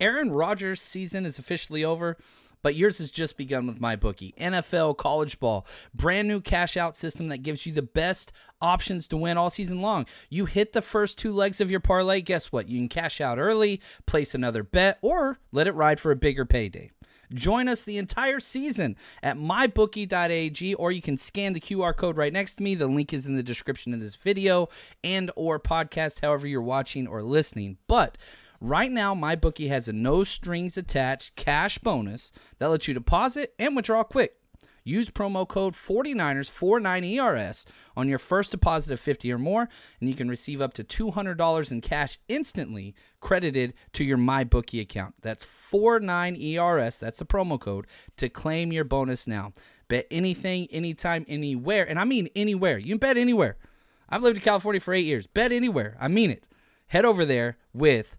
Aaron Rodgers' season is officially over, but yours has just begun with MyBookie. NFL, college ball, brand new cash out system that gives you the best options to win all season long. You hit the first two legs of your parlay, guess what? You can cash out early, place another bet, or let it ride for a bigger payday. Join us the entire season at mybookie.ag or you can scan the QR code right next to me. The link is in the description of this video and or podcast however you're watching or listening. But Right now, MyBookie has a no strings attached cash bonus that lets you deposit and withdraw quick. Use promo code 49ers 49ERS on your first deposit of 50 or more, and you can receive up to $200 in cash instantly credited to your MyBookie account. That's 49ERS, that's the promo code, to claim your bonus now. Bet anything, anytime, anywhere, and I mean anywhere. You can bet anywhere. I've lived in California for eight years. Bet anywhere. I mean it. Head over there with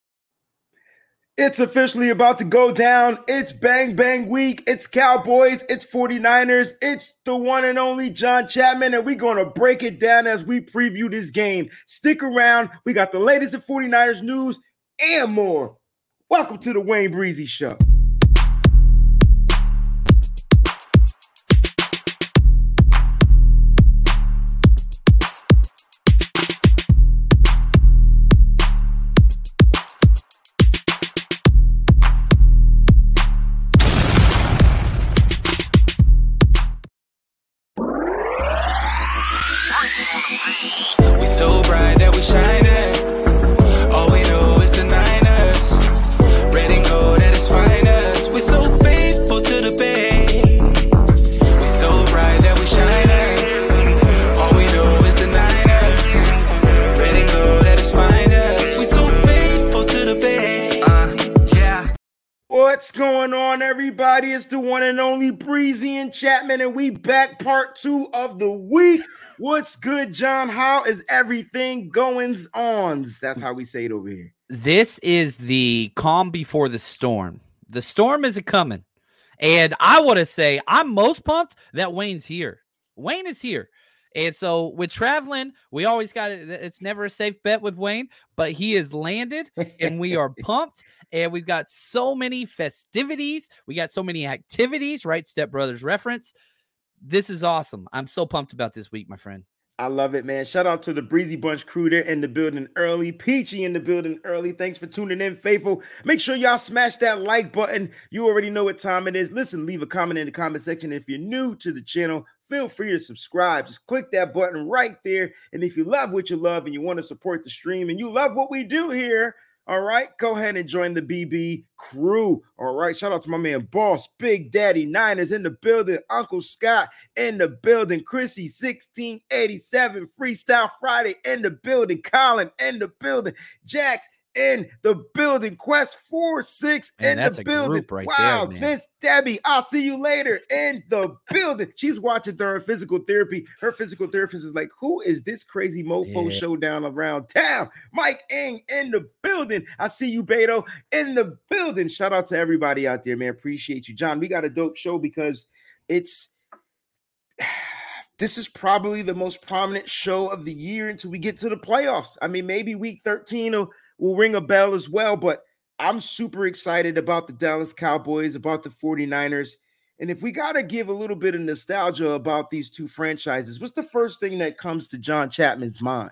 It's officially about to go down. It's Bang Bang Week. It's Cowboys. It's 49ers. It's the one and only John Chapman. And we're going to break it down as we preview this game. Stick around. We got the latest in 49ers news and more. Welcome to the Wayne Breezie Show. Everybody? It's the one and only Breezie and Chapman, and we back part two of the week. What's good, John? How is everything going on? That's how we say it over here. This is the calm before the storm. The storm is a coming. And I want to say I'm most pumped that Wayne's here. Wayne is here. And so with traveling, we always got it. It's never a safe bet with Wayne, but he has landed and we are pumped. And we've got so many festivities. We got so many activities, right? Step Brothers reference. This is awesome. I'm so pumped about this week, my friend. I love it, man. Shout out to the Breezie Bunch crew there in the building early. Peachy in the building early. Thanks for tuning in, faithful. Make sure y'all smash that like button. You already know what time it is. Listen, leave a comment in the comment section. If you're new to the channel, feel free to subscribe. Just click that button right there. And if you love what you love and you want to support the stream and you love what we do here, all right, go ahead and join the BB crew. All right, shout out to my man Boss, Big Daddy Niners in the building, Uncle Scott in the building, Chrissy 1687, Freestyle Friday in the building, Colin in the building, Jax in the building, Quest 46 Man, in that's the building. right wow, there. Miss Debbie, I'll see you later in the building. She's watching during physical therapy. Her physical therapist is like, Who is this crazy mofo Yeah. showdown around town? Mike Ing in the building. I see you, Beto, in the building. Shout out to everybody out there, man. Appreciate you. John, we got a dope show because it's this is probably the most prominent show of the year until we get to the playoffs. I mean, maybe week 13 will, will ring a bell as well, but I'm super excited about the Dallas Cowboys, about the 49ers. And if we got to give a little bit of nostalgia about these two franchises, what's the first thing that comes to John Chapman's mind?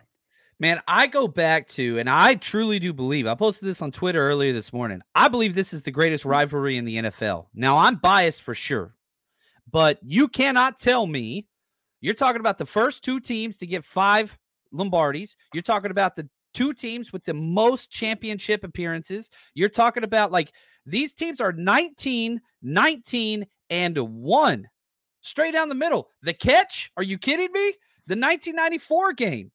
Man, I go back to, and I truly do believe, I posted this on Twitter earlier this morning. I believe this is the greatest mm-hmm. rivalry in the NFL. Now, I'm biased for sure, but you cannot tell me you're talking about the first two teams to get five Lombardis. You're talking about the two teams with the most championship appearances. You're talking about like these teams are 19, 19, and one straight down the middle. The catch? Are you kidding me? The 1994 game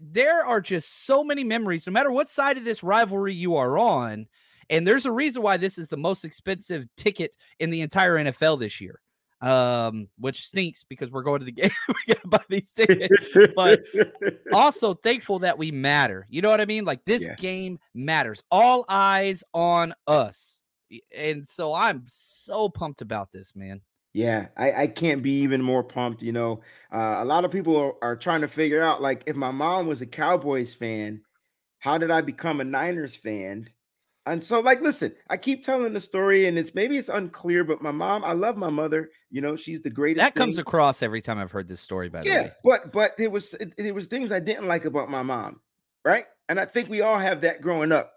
there are just so many memories, no matter what side of this rivalry you are on. And there's a reason why this is the most expensive ticket in the entire NFL this year. Um, which stinks because we're going to the game. we gotta buy these tickets, but also thankful that we matter. You know what I mean? Like this yeah. game matters. All eyes on us. And so I'm so pumped about this, man. Yeah, I, I can't be even more pumped. You know, uh, a lot of people are, are trying to figure out like if my mom was a Cowboys fan, how did I become a Niners fan? And so, like, listen, I keep telling the story, and it's maybe it's unclear, but my mom, I love my mother. You know, she's the greatest. That comes across every time I've heard this story. By the yeah, way, but but it was it, it was things I didn't like about my mom, right? And I think we all have that growing up.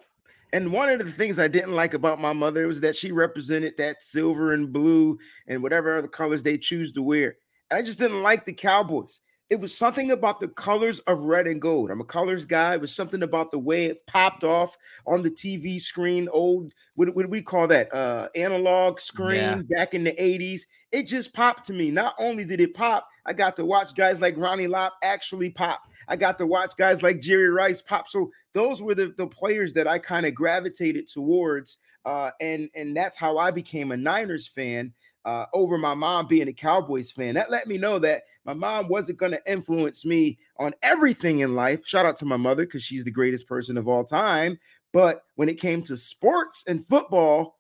And one of the things I didn't like about my mother was that she represented that silver and blue and whatever other colors they choose to wear. I just didn't like the Cowboys. It was something about the colors of red and gold. I'm a colors guy. It was something about the way it popped off on the TV screen, old, what, what do we call that? Uh, analog screen yeah. back in the 80s. It just popped to me. Not only did it pop, I got to watch guys like Ronnie Lott actually pop. I got to watch guys like Jerry Rice pop. So those were the, the players that I kind of gravitated towards. Uh, and, and that's how I became a Niners fan uh, over my mom being a Cowboys fan. That let me know that my mom wasn't going to influence me on everything in life. Shout out to my mother because she's the greatest person of all time. But when it came to sports and football,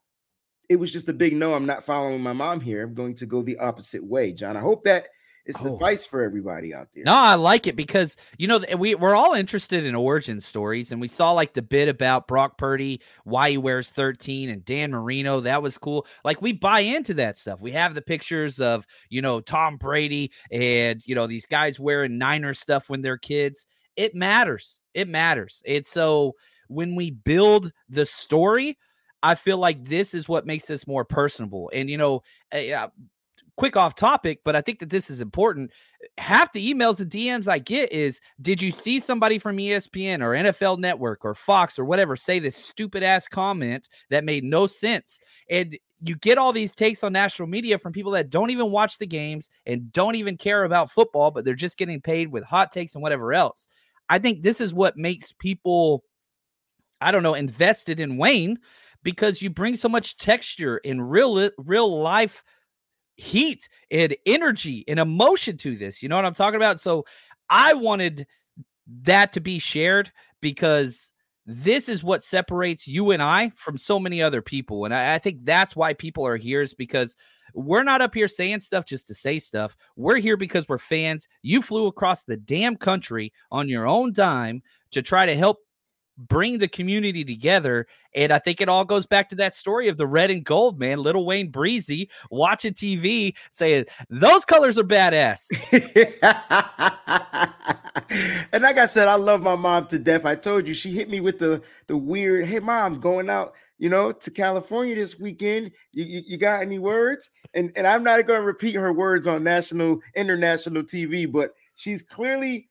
it was just a big no. I'm not following my mom here. I'm going to go the opposite way, John. I hope that it's oh. suffice for everybody out there. No, I like it because you know we we're all interested in origin stories, and we saw like the bit about Brock Purdy, why he wears thirteen, and Dan Marino. That was cool. Like we buy into that stuff. We have the pictures of you know Tom Brady and you know these guys wearing Niner stuff when they're kids. It matters. It matters. It's so when we build the story. I feel like this is what makes this more personable. And you know, uh, quick off topic, but I think that this is important. Half the emails and DMs I get is, did you see somebody from ESPN or NFL Network or Fox or whatever say this stupid ass comment that made no sense? And you get all these takes on national media from people that don't even watch the games and don't even care about football, but they're just getting paid with hot takes and whatever else. I think this is what makes people, I don't know, invested in Wayne because you bring so much texture in real real life heat and energy and emotion to this. You know what I'm talking about? So I wanted that to be shared because this is what separates you and I from so many other people. And I, I, think that's why people are here is because we're not up here saying stuff just to say stuff. We're here because we're fans. You flew across the damn country on your own dime to try to help bring the community together. And I think it all goes back to that story of the red and gold, man. Little Wayne Breezie watching TV saying, Those colors are badass. and like I said, I love my mom to death. I told you she hit me with the the weird, hey mom, going out, you know, to California this weekend. You, you, you got any words? And and I'm not gonna repeat her words on national, international TV, but she's clearly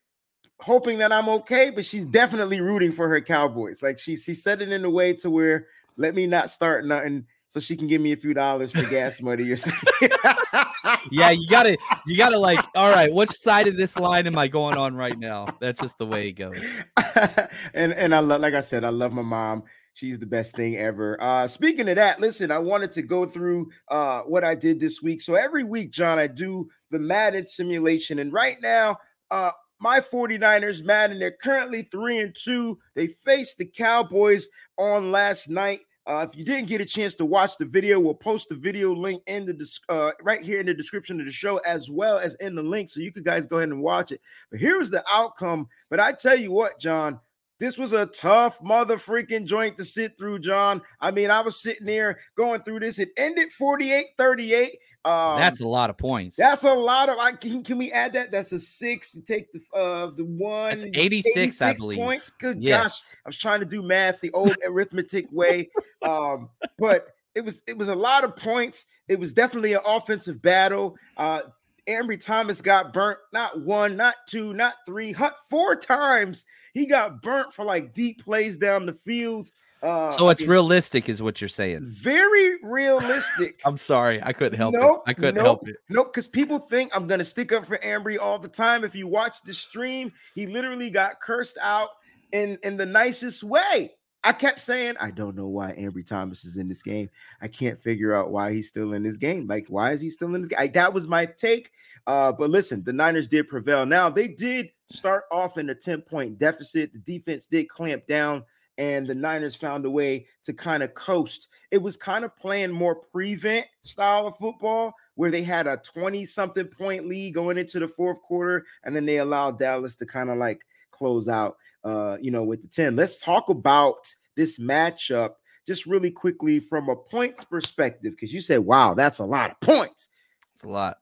hoping that I'm okay, but she's definitely rooting for her Cowboys. Like she she said it in a way to where let me not start nothing so she can give me a few dollars for gas money or something. yeah, you gotta you gotta like, all right, which side of this line am I going on right now? That's just the way it goes. and and I love like I said, I love my mom. She's the best thing ever. Uh speaking of that, listen, I wanted to go through uh what I did this week. So every week, John, I do the Madden simulation, and right now, uh my 49ers, Madden, they're currently three and two. They faced the Cowboys on last night. Uh, if you didn't get a chance to watch the video, we'll post the video link in the uh, right here in the description of the show, as well as in the link, so you could guys go ahead and watch it. But here was the outcome. But I tell you what, John, this was a tough mother freaking joint to sit through, John. I mean, I was sitting there going through this. It ended 48 38. Um, That's a lot of points. that's a lot of. I can, can we add that? That's a six. You take the uh the one. That's 86, I believe. points. Good gosh. I was trying to do math the old arithmetic way. Um, but it was it was a lot of points. It was definitely an offensive battle. Uh, Ambry Thomas got burnt not one, not two, not three, four times. He got burnt for like deep plays down the field. Uh, So it's it- realistic, is what you're saying. very realistic. I'm sorry, I couldn't help Nope, it. I couldn't nope, help it. Nope, because people think I'm gonna stick up for Ambry all the time. If you watch the stream, he literally got cursed out in in the nicest way. I kept saying, I don't know why Ambry Thomas is in this game. I can't figure out why he's still in this game. Like, why is he still in this game? I- that was my take. Uh, but listen, the Niners did prevail. Now they did start off in a 10 point deficit. The defense did clamp down, and the Niners found a way to kind of coast. It was kind of playing more prevent style of football where they had a 20 something point lead going into the fourth quarter, and then they allowed Dallas to kind of like close out, uh, you know, with the 10. Let's talk about this matchup just really quickly from a points perspective because you said, wow, that's a lot of points. It's a lot.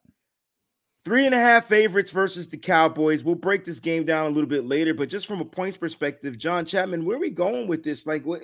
Three and a half favorites versus the Cowboys. We'll break this game down a little bit later, but just from a points perspective, John Chapman, where are we going with this? Like, what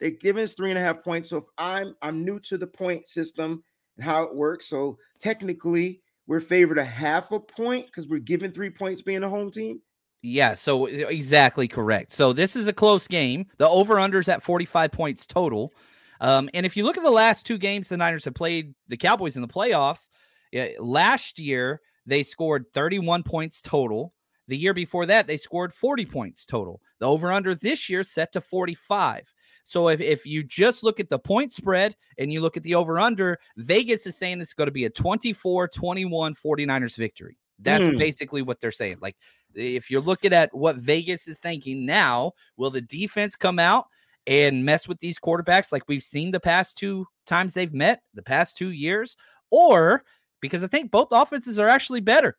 they're giving us three and a half points. So if I'm I'm new to the point system and how it works, so technically we're favored a half a point because we're given three points being a home team. Yeah, so exactly correct. So this is a close game. The over/unders at 45 points total. Um, and if you look at the last two games the Niners have played the Cowboys in the playoffs, yeah, last year they scored 31 points total. The year before that, they scored 40 points total. The over/under this year set to 45. So if, if you just look at the point spread and you look at the over/under, Vegas is saying this is going to be a 24-21 49ers victory. That's Hmm. basically what they're saying. Like if you're looking at what Vegas is thinking now, will the defense come out and mess with these quarterbacks like we've seen the past two times they've met, the past two years? Or because I think both offenses are actually better.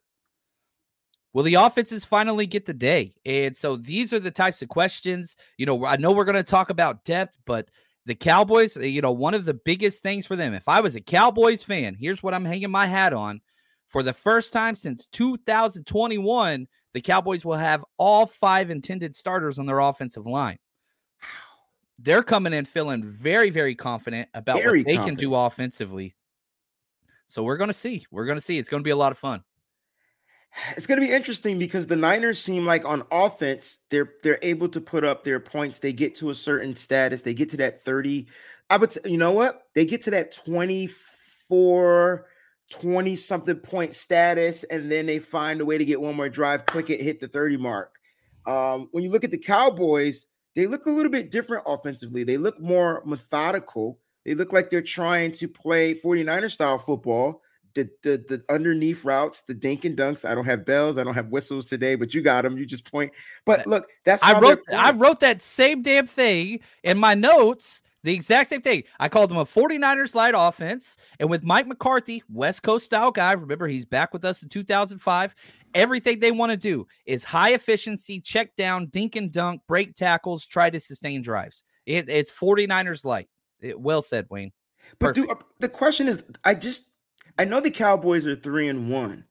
Will the offenses finally get the day? And so these are the types of questions. You know, I know we're going to talk about depth, but the Cowboys, uh, you know, one of the biggest things for them, if I was a Cowboys fan, here's what I'm hanging my hat on. For the first time since 2021, the Cowboys will have all five intended starters on their offensive line. They're coming in feeling very, very confident about Very what they can do offensively. So we're going to see. We're going to see. It's going to be a lot of fun. It's going to be interesting because the Niners seem like on offense they're they're able to put up their points. They get to a certain status. They get to that 30. I would you know what? They get to that 24 20 something point status and then they find a way to get one more drive, click it, hit the 30 mark. Um, when you look at the Cowboys, they look a little bit different offensively. They look more methodical. They look like they're trying to play 49er style football the, the the underneath routes, the dink and dunks. I don't have bells, I don't have whistles today, but you got them. You just point. But look, that's I wrote I wrote that same damn thing in my notes. The exact same thing. I called them a 49ers light offense. And with Mike McCarthy, West Coast style guy, remember he's back with us in 2005. Everything they want to do is high efficiency, check down, dink and dunk, break tackles, try to sustain drives. It, it's 49ers light. It, well said, Wayne. But dude, uh, the question is, I just I know the Cowboys are three and one,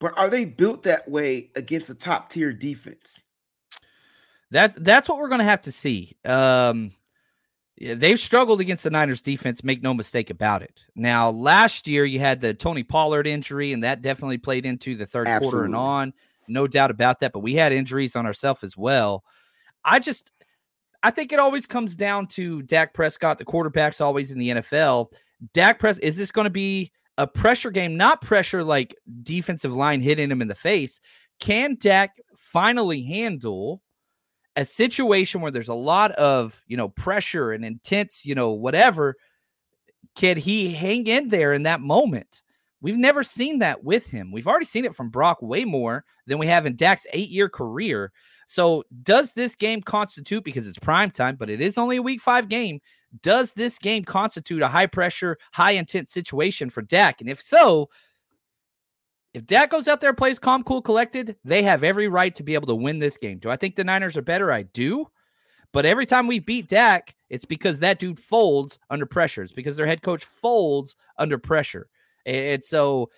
but are they built that way against a top tier defense? That that's what we're going to have to see. Um, yeah, they've struggled against the Niners defense, make no mistake about it. Now, last year you had the Tony Pollard injury, and that definitely played into the third quarter and on. No doubt about that. But we had injuries on ourselves as well. I just I think it always comes down to Dak Prescott, the quarterback's always in the NFL. Dak Press is this going to be a pressure game, not pressure like defensive line hitting him in the face? Can Dak finally handle a situation where there's a lot of, you know, pressure and intense, you know, whatever? Can he hang in there in that moment? We've never seen that with him. We've already seen it from Brock way more than we have in Dak's eight year career. So, does this game constitute, because it's prime time, but it is only a week five game, does this game constitute a high pressure, high intent situation for Dak? And if so, if Dak goes out there plays calm, cool, collected, they have every right to be able to win this game. Do I think the Niners are better? I do. But every time we beat Dak, it's because that dude folds under pressure. It's because their head coach folds under pressure. And so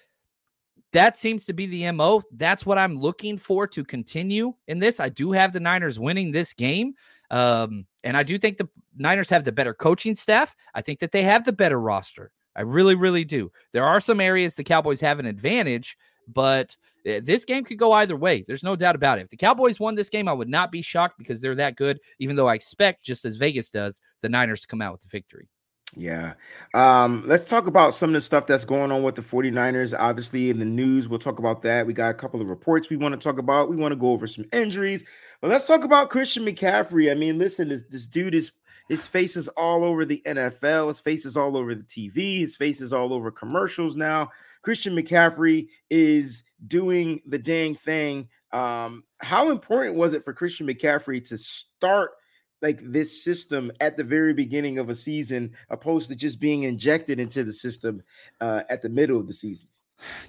that seems to be the MO. That's what I'm looking for to continue in this. I do have the Niners winning this game. Um, and I do think the Niners have the better coaching staff. I think that they have the better roster. I really, really do. There are some areas the Cowboys have an advantage, but eh, this game could go either way. There's no doubt about it. If the Cowboys won this game, I would not be shocked because they're that good, even though I expect, just as Vegas does, the Niners to come out with the victory. Yeah. Um, let's talk about some of the stuff that's going on with the 49ers. Obviously, in the news, we'll talk about that. We got a couple of reports we want to talk about. We want to go over some injuries. But let's talk about Christian McCaffrey. I mean, listen, this, this dude is his face is all over the NFL, his face is all over the TV, his face is all over commercials now. Christian McCaffrey is doing the dang thing. Um, how important was it for Christian McCaffrey to start like this system at the very beginning of a season, opposed to just being injected into the system uh, at the middle of the season.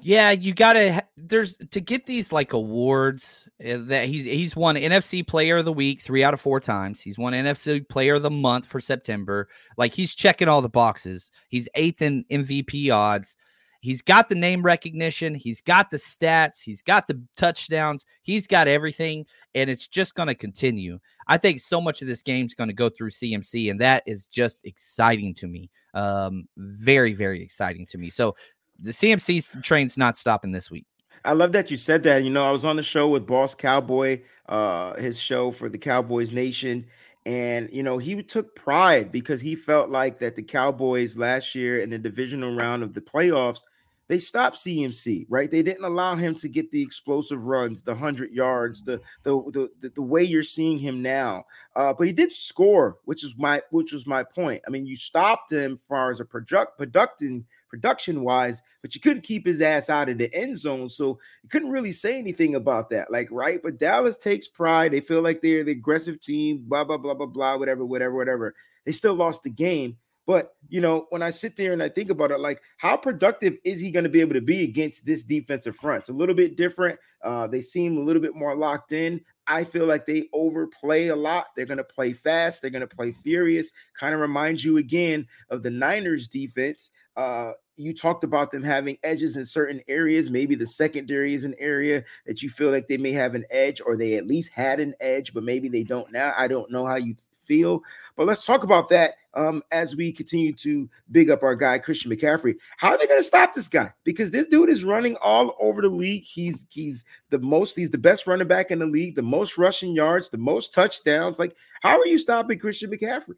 Yeah, you gotta. There's to get these like awards uh, that he's he's won NFC Player of the Week three out of four times. He's won NFC Player of the Month for September. Like he's checking all the boxes. He's eighth in MVP odds. He's got the name recognition. He's got the stats. He's got the touchdowns. He's got everything, and it's just going to continue. I think so much of this game is going to go through CMC, and that is just exciting to me. Um, very, very exciting to me. So the CMC train's not stopping this week. I love that you said that. You know, I was on the show with Boss Cowboy, uh, his show for the Cowboys Nation, and you know he took pride because he felt like that the Cowboys last year in the divisional round of the playoffs they stopped CMC, right? They didn't allow him to get the explosive runs, the hundred yards, the, the the the, way you're seeing him now. Uh, but he did score, which is my which was my point. I mean, you stopped him as far as a product production production wise, but you couldn't keep his ass out of the end zone, so you couldn't really say anything about that. Like, right? But Dallas takes pride. They feel like they're the aggressive team. Blah blah blah blah blah. Whatever, whatever, whatever. They still lost the game but you know, when I sit there and I think about it, like how productive is he going to be able to be against this defensive front? It's a little bit different. Uh, they seem a little bit more locked in. I feel like they overplay a lot. They're going to play fast. They're going to play furious. Kind of reminds you again of the Niners defense. Uh, you talked about them having edges in certain areas. Maybe the secondary is an area that you feel like they may have an edge, or they at least had an edge, but maybe they don't now. I don't know how you feel. But let's talk about that um, as we continue to big up our guy Christian McCaffrey. How are they going to stop this guy? Because this dude is running all over the league. He's he's the most. He's the best running back in the league. The most rushing yards. The most touchdowns. Like, how are you stopping Christian McCaffrey?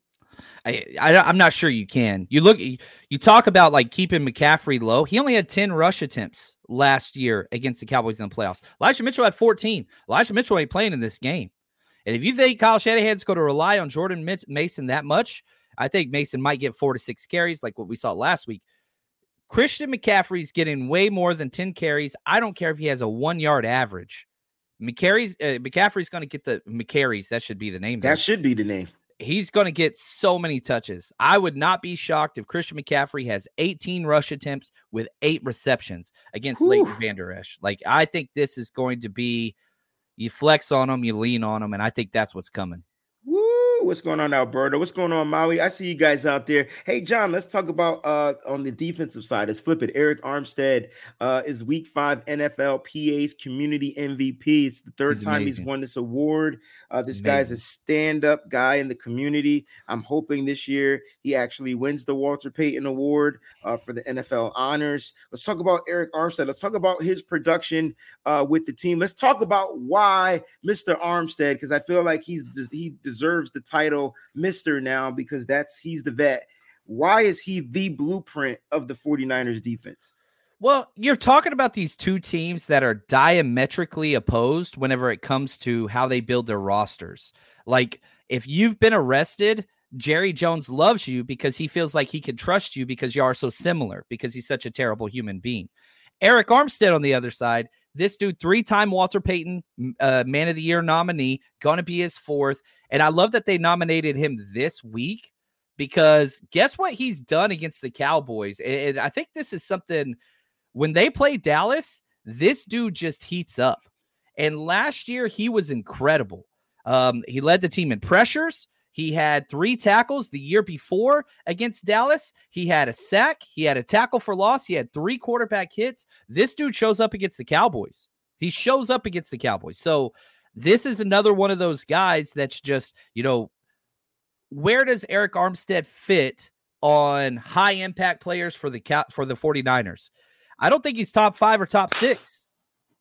I, I am not sure you can. You look you talk about like keeping McCaffrey low. He only had 10 rush attempts last year against the Cowboys in the playoffs. Elijah Mitchell had 14. Elijah Mitchell ain't playing in this game. And if you think Kyle Shanahan's going to rely on Jordan Mason that much, I think Mason might get four to six carries, like what we saw last week. Christian McCaffrey's getting way more than 10 carries. I don't care if he has a one yard average. McCaffrey's, uh, McCaffrey's going to get the McCarries. That should be the name. That should be the name. He's going to get so many touches. I would not be shocked if Christian McCaffrey has 18 rush attempts with eight receptions against Whew. Leighton Vander Esch. Like, I think this is going to be you flex on them, you lean on them, and I think that's what's coming. What's going on, Alberta? What's going on, Maui? I see you guys out there. Hey, John, let's talk about uh on the defensive side. Let's flip it. Arik Armstead uh is week five NFL PA's community MVP. It's the third he's time amazing. he's won this award. Uh, this amazing. guy's a stand-up guy in the community. I'm hoping this year he actually wins the Walter Payton Award uh, for the NFL honors. Let's talk about Arik Armstead. Let's talk about his production uh with the team. Let's talk about why Mr. Armstead, because I feel like he's he deserves the title Mister now because that's he's the vet. Why is he the blueprint of the 49ers defense? Well, you're talking about these two teams that are diametrically opposed whenever it comes to how they build their rosters. Like, if you've been arrested, Jerry Jones loves you because he feels like he can trust you because you are so similar, because he's such a terrible human being. Arik Armstead on the other side, this dude, three time Walter Payton uh, Man of the Year nominee, going to be his fourth. And I love that they nominated him this week because guess what he's done against the Cowboys? And I think this is something when they play Dallas, this dude just heats up. And last year, he was incredible. Um, he led the team in pressures. He had three tackles the year before against Dallas. He had a sack. He had a tackle for loss. He had three quarterback hits. This dude shows up against the Cowboys. He shows up against the Cowboys. So this is another one of those guys that's just, you know, where does Arik Armstead fit on high impact players for the for the 49ers? I don't think he's top 5 or top 6.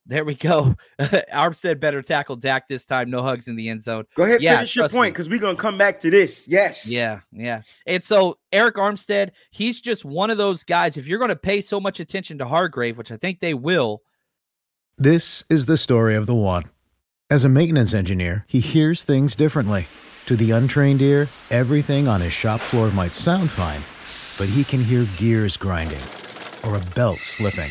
There we go. Armstead better tackle Dak this time. No hugs in the end zone. Go ahead, yeah, finish your point because we're gonna come back to this. Yes. Yeah, yeah. And so Arik Armstead, he's just one of those guys. If you're gonna pay so much attention to Hargrave, which I think they will. This is the story of the one. As a maintenance engineer, he hears things differently. To the untrained ear, everything on his shop floor might sound fine, but he can hear gears grinding or a belt slipping.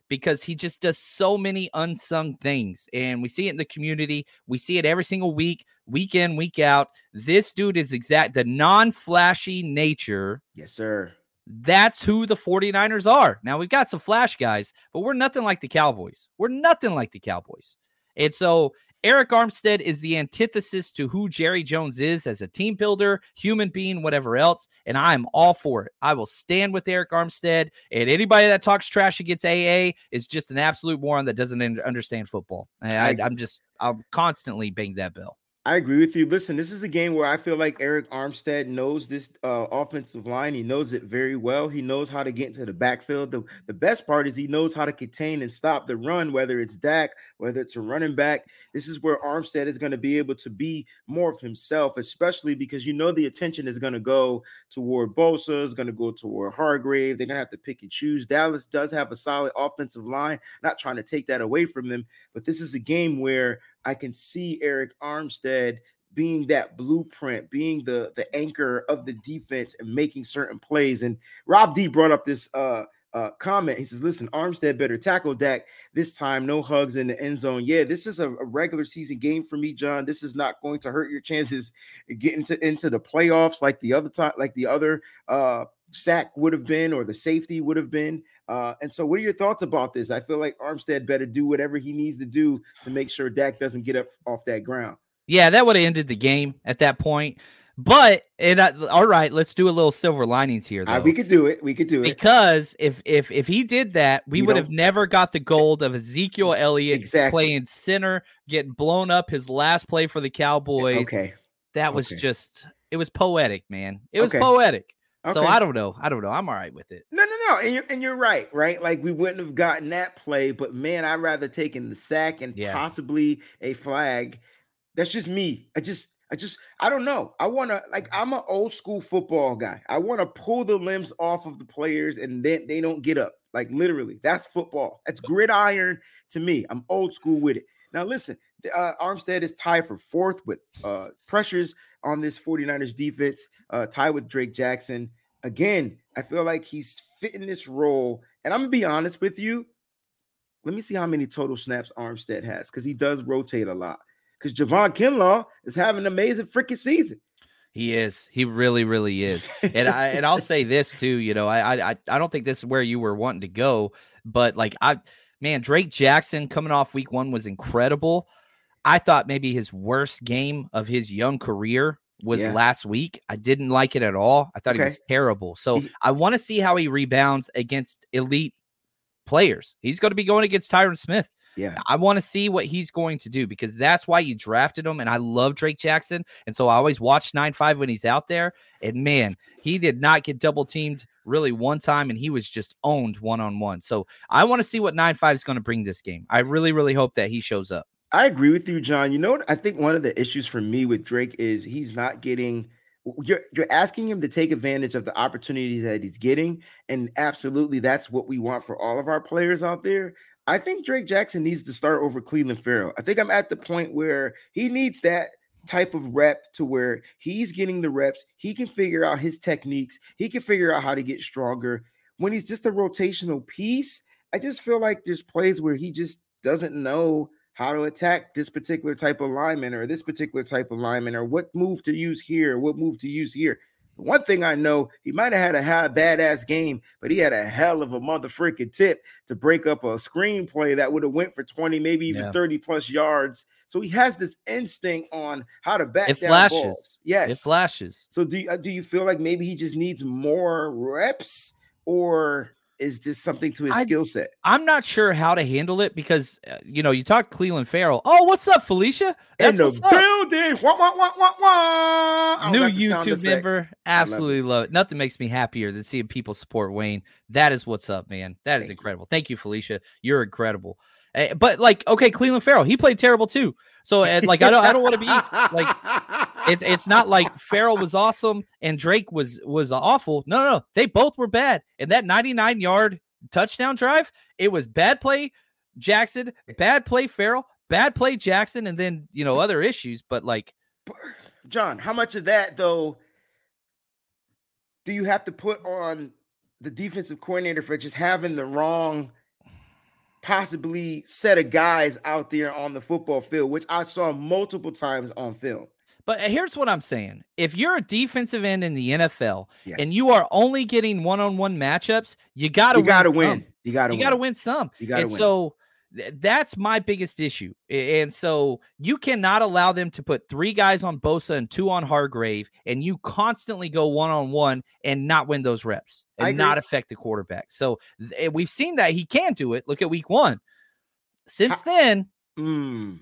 because he just does so many unsung things. And we see it in the community. We see it every single week, week in, week out. This dude is exact the non-flashy nature. Yes, sir. That's who the 49ers are. Now we've got some flash guys, but we're nothing like the Cowboys. We're nothing like the Cowboys. And so Arik Armstead is the antithesis to who Jerry Jones is as a team builder, human being, whatever else. And I'm all for it. I will stand with Arik Armstead. And anybody that talks trash against AA is just an absolute moron that doesn't understand football. I, am just, I'll constantly bang that bell. I agree with you. Listen, this is a game where I feel like Arik Armstead knows this uh, offensive line. He knows it very well. He knows how to get into the backfield. The, the best part is he knows how to contain and stop the run, whether it's Dak, whether it's a running back. This is where Armstead is going to be able to be more of himself, especially because you know the attention is going to go toward Bosa, is going to go toward Hargrave. They're going to have to pick and choose. Dallas does have a solid offensive line, not trying to take that away from them, but this is a game where I can see Arik Armstead being that blueprint, being the the anchor of the defense and making certain plays. And Rob D brought up this uh uh, comment. He says, "Listen, Armstead better tackle Dak this time. No hugs in the end zone. Yeah, this is a, a, regular season game for me, John. This is not going to hurt your chances getting to into the playoffs like the other time, like the other uh, sack would have been or the safety would have been. Uh, and so, what are your thoughts about this? I feel like Armstead better do whatever he needs to do to make sure Dak doesn't get up off that ground. Yeah, that would have ended the game at that point. But it, uh, all right, let's do a little silver linings here. Though. we could do it. We could do it because if if if he did that, we would have never got the gold of Ezekiel Elliott exactly. playing center, getting blown up his last play for the Cowboys. Okay, that was okay. just it was poetic, man. It was okay. poetic. Okay. So I don't know. I don't know. I'm all right with it. No, no, no. And you're, and you're right, right? Like we wouldn't have gotten that play, but man, I'd rather taken the sack and yeah. possibly a flag. That's just me. I just, I just, I don't know. I want to, like, I'm an old school football guy. I want to pull the limbs off of the players and then they don't get up. Like, literally, that's football. That's gridiron to me. I'm old school with it. Now, listen, uh, Armstead is tied for fourth with uh, pressures on this 49ers defense, uh, tied with Drake Jackson. Again, I feel like he's fitting this role. And I'm going to be honest with you. Let me see how many total snaps Armstead has because he does rotate a lot. Because Javon Kinlaw is having an amazing freaking season. He is. He really, really is. And I and I'll say this too. You know, I I I don't think this is where you were wanting to go, but like I, man, Drake Jackson coming off week one was incredible. I thought maybe his worst game of his young career was yeah. last week. I didn't like it at all. I thought okay. he was terrible. So I want to see how he rebounds against elite players. He's going to be going against Tyron Smith. Yeah. I want to see what he's going to do because that's why you drafted him. And I love Drake Jackson. And so I always watch 9 5 when he's out there. And man, he did not get double teamed really one time and he was just owned one on one. So I want to see what 9 5 is going to bring this game. I really, really hope that he shows up. I agree with you, John. You know what? I think one of the issues for me with Drake is he's not getting you're you're asking him to take advantage of the opportunities that he's getting, and absolutely that's what we want for all of our players out there. I think Drake Jackson needs to start over Clelin Ferrell. I think I'm at the point where he needs that type of rep to where he's getting the reps, he can figure out his techniques, he can figure out how to get stronger. When he's just a rotational piece, I just feel like there's plays where he just doesn't know how to attack this particular type of lineman or this particular type of lineman or what move to use here, what move to use here. One thing I know, he might have had a high, badass game, but he had a hell of a motherfucking tip to break up a screenplay that would have went for 20, maybe even Yeah. 30 plus yards. So he has this instinct on how to back It down flashes. balls. Yes. It flashes. So do you, uh, do you feel like maybe he just needs more reps or is this something to his I- skill set? I'm not sure how to handle it because uh, you know you talk Clelin Ferrell. Oh, what's up, Felicia? That's In the building. Wah, wah, wah, wah, wah. New YouTube member. Absolutely love it. Nothing makes me happier than seeing people support Wayne. That is what's up, man. That is Thank you. incredible. Thank you, Felicia. You're incredible. Eh, but like, okay, Clelin Ferrell, he played terrible too. So and like, I don't, I don't want to be like, it's it's not like Ferrell was awesome and Drake was was awful. No, no, no. They both were bad. And that 99 yard touchdown drive, it was bad play Jackson, bad play Ferrell, bad play Jackson, and then you know other issues. But like, John, how much of that though do you have to put on the defensive coordinator for just having the wrong possibly set of guys out there on the football field, which I saw multiple times on film. But uh, here's what I'm saying: if you're a defensive end in the NFL Yes. and you are only getting one-on-one matchups, you gotta you got to win. You got to You win. gotta win some. You gotta and win. so th- that's my biggest issue. And so you cannot allow them to put three guys on Bosa and two on Hargrave, and you constantly go one-on-one and not win those reps and not affect the quarterback. So th- we've seen that he can do it. Look at week one. Since How- then, Mm.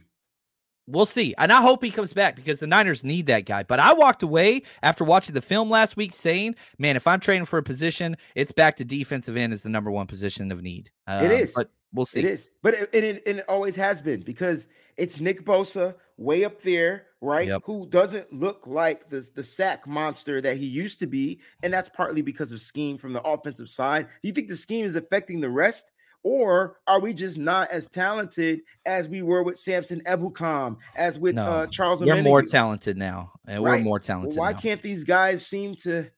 We'll see. And I hope he comes back because the Niners need that guy. But I walked away after watching the film last week saying, man, if I'm trading for a position, it's back to defensive end as the number one position of need. Um, is. But we'll see. It is, but it, it, it, it always has been because it's Nick Bosa way up there, right? Yep. Who doesn't look like the the sack monster that he used to be, and that's partly because of scheme from the offensive side. Do you think the scheme is affecting the rest, or are we just not as talented as we were with Samson Ebukam, as with No, uh, Charles? We're more talented now. And Right. we're more Well, talented why now. can't these guys seem to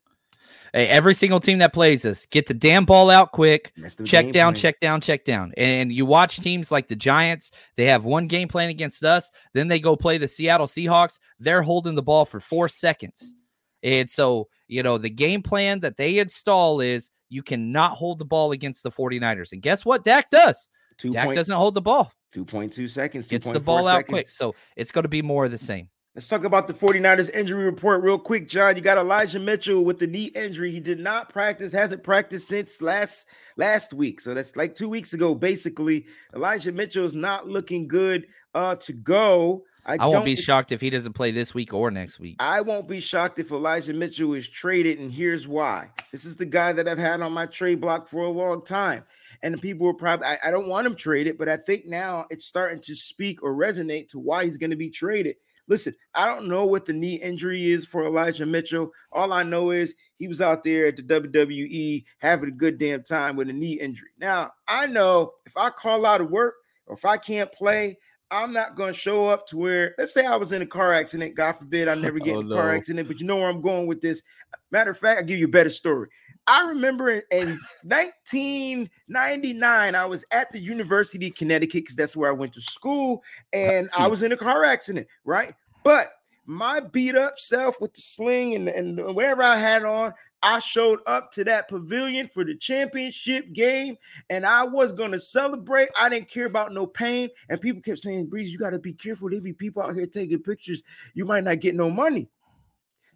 Hey, every single team that plays us, get the damn ball out quick. Check down, plan. check down, check down. And you watch teams like the Giants, they have one game plan against us. Then they go play the Seattle Seahawks. They're holding the ball for four seconds. And so, you know, the game plan that they install is you cannot hold the ball against the 49ers. And guess what? Dak does. Two Dak point- doesn't hold the ball, 2.2 seconds, gets the 2.4 ball out seconds. quick. So it's going to be more of the same. Let's talk about the 49ers injury report real quick, John. You got Elijah Mitchell with the knee injury. He did not practice, hasn't practiced since last last week. So that's like two weeks ago, basically. Elijah Mitchell is not looking good uh to go. I, I won't be shocked if he doesn't play this week or next week. I won't be shocked if Elijah Mitchell is traded, and here's why. This is the guy that I've had on my trade block for a long time. And the people were probably, I, I don't want him traded, but I think now it's starting to speak or resonate to why he's going to be traded. Listen, I don't know what the knee injury is for Elijah Mitchell. All I know is he was out there at the WWE having a good damn time with a knee injury. Now, I know if I call out of work or if I can't play, I'm not going to show up to where, let's say I was in a car accident. God forbid I never get Oh, in a car oh, accident, but you know where I'm going with this. Matter of fact, I'll give you a better story. I remember in, in 1999, I was at the University of Connecticut because that's where I went to school, and I was in a car accident, right? But my beat up self with the sling and, and whatever I had on, I showed up to that pavilion for the championship game and I was going to celebrate. I didn't care about no pain. And people kept saying, Breeze, you got to be careful. There be people out here taking pictures. You might not get no money.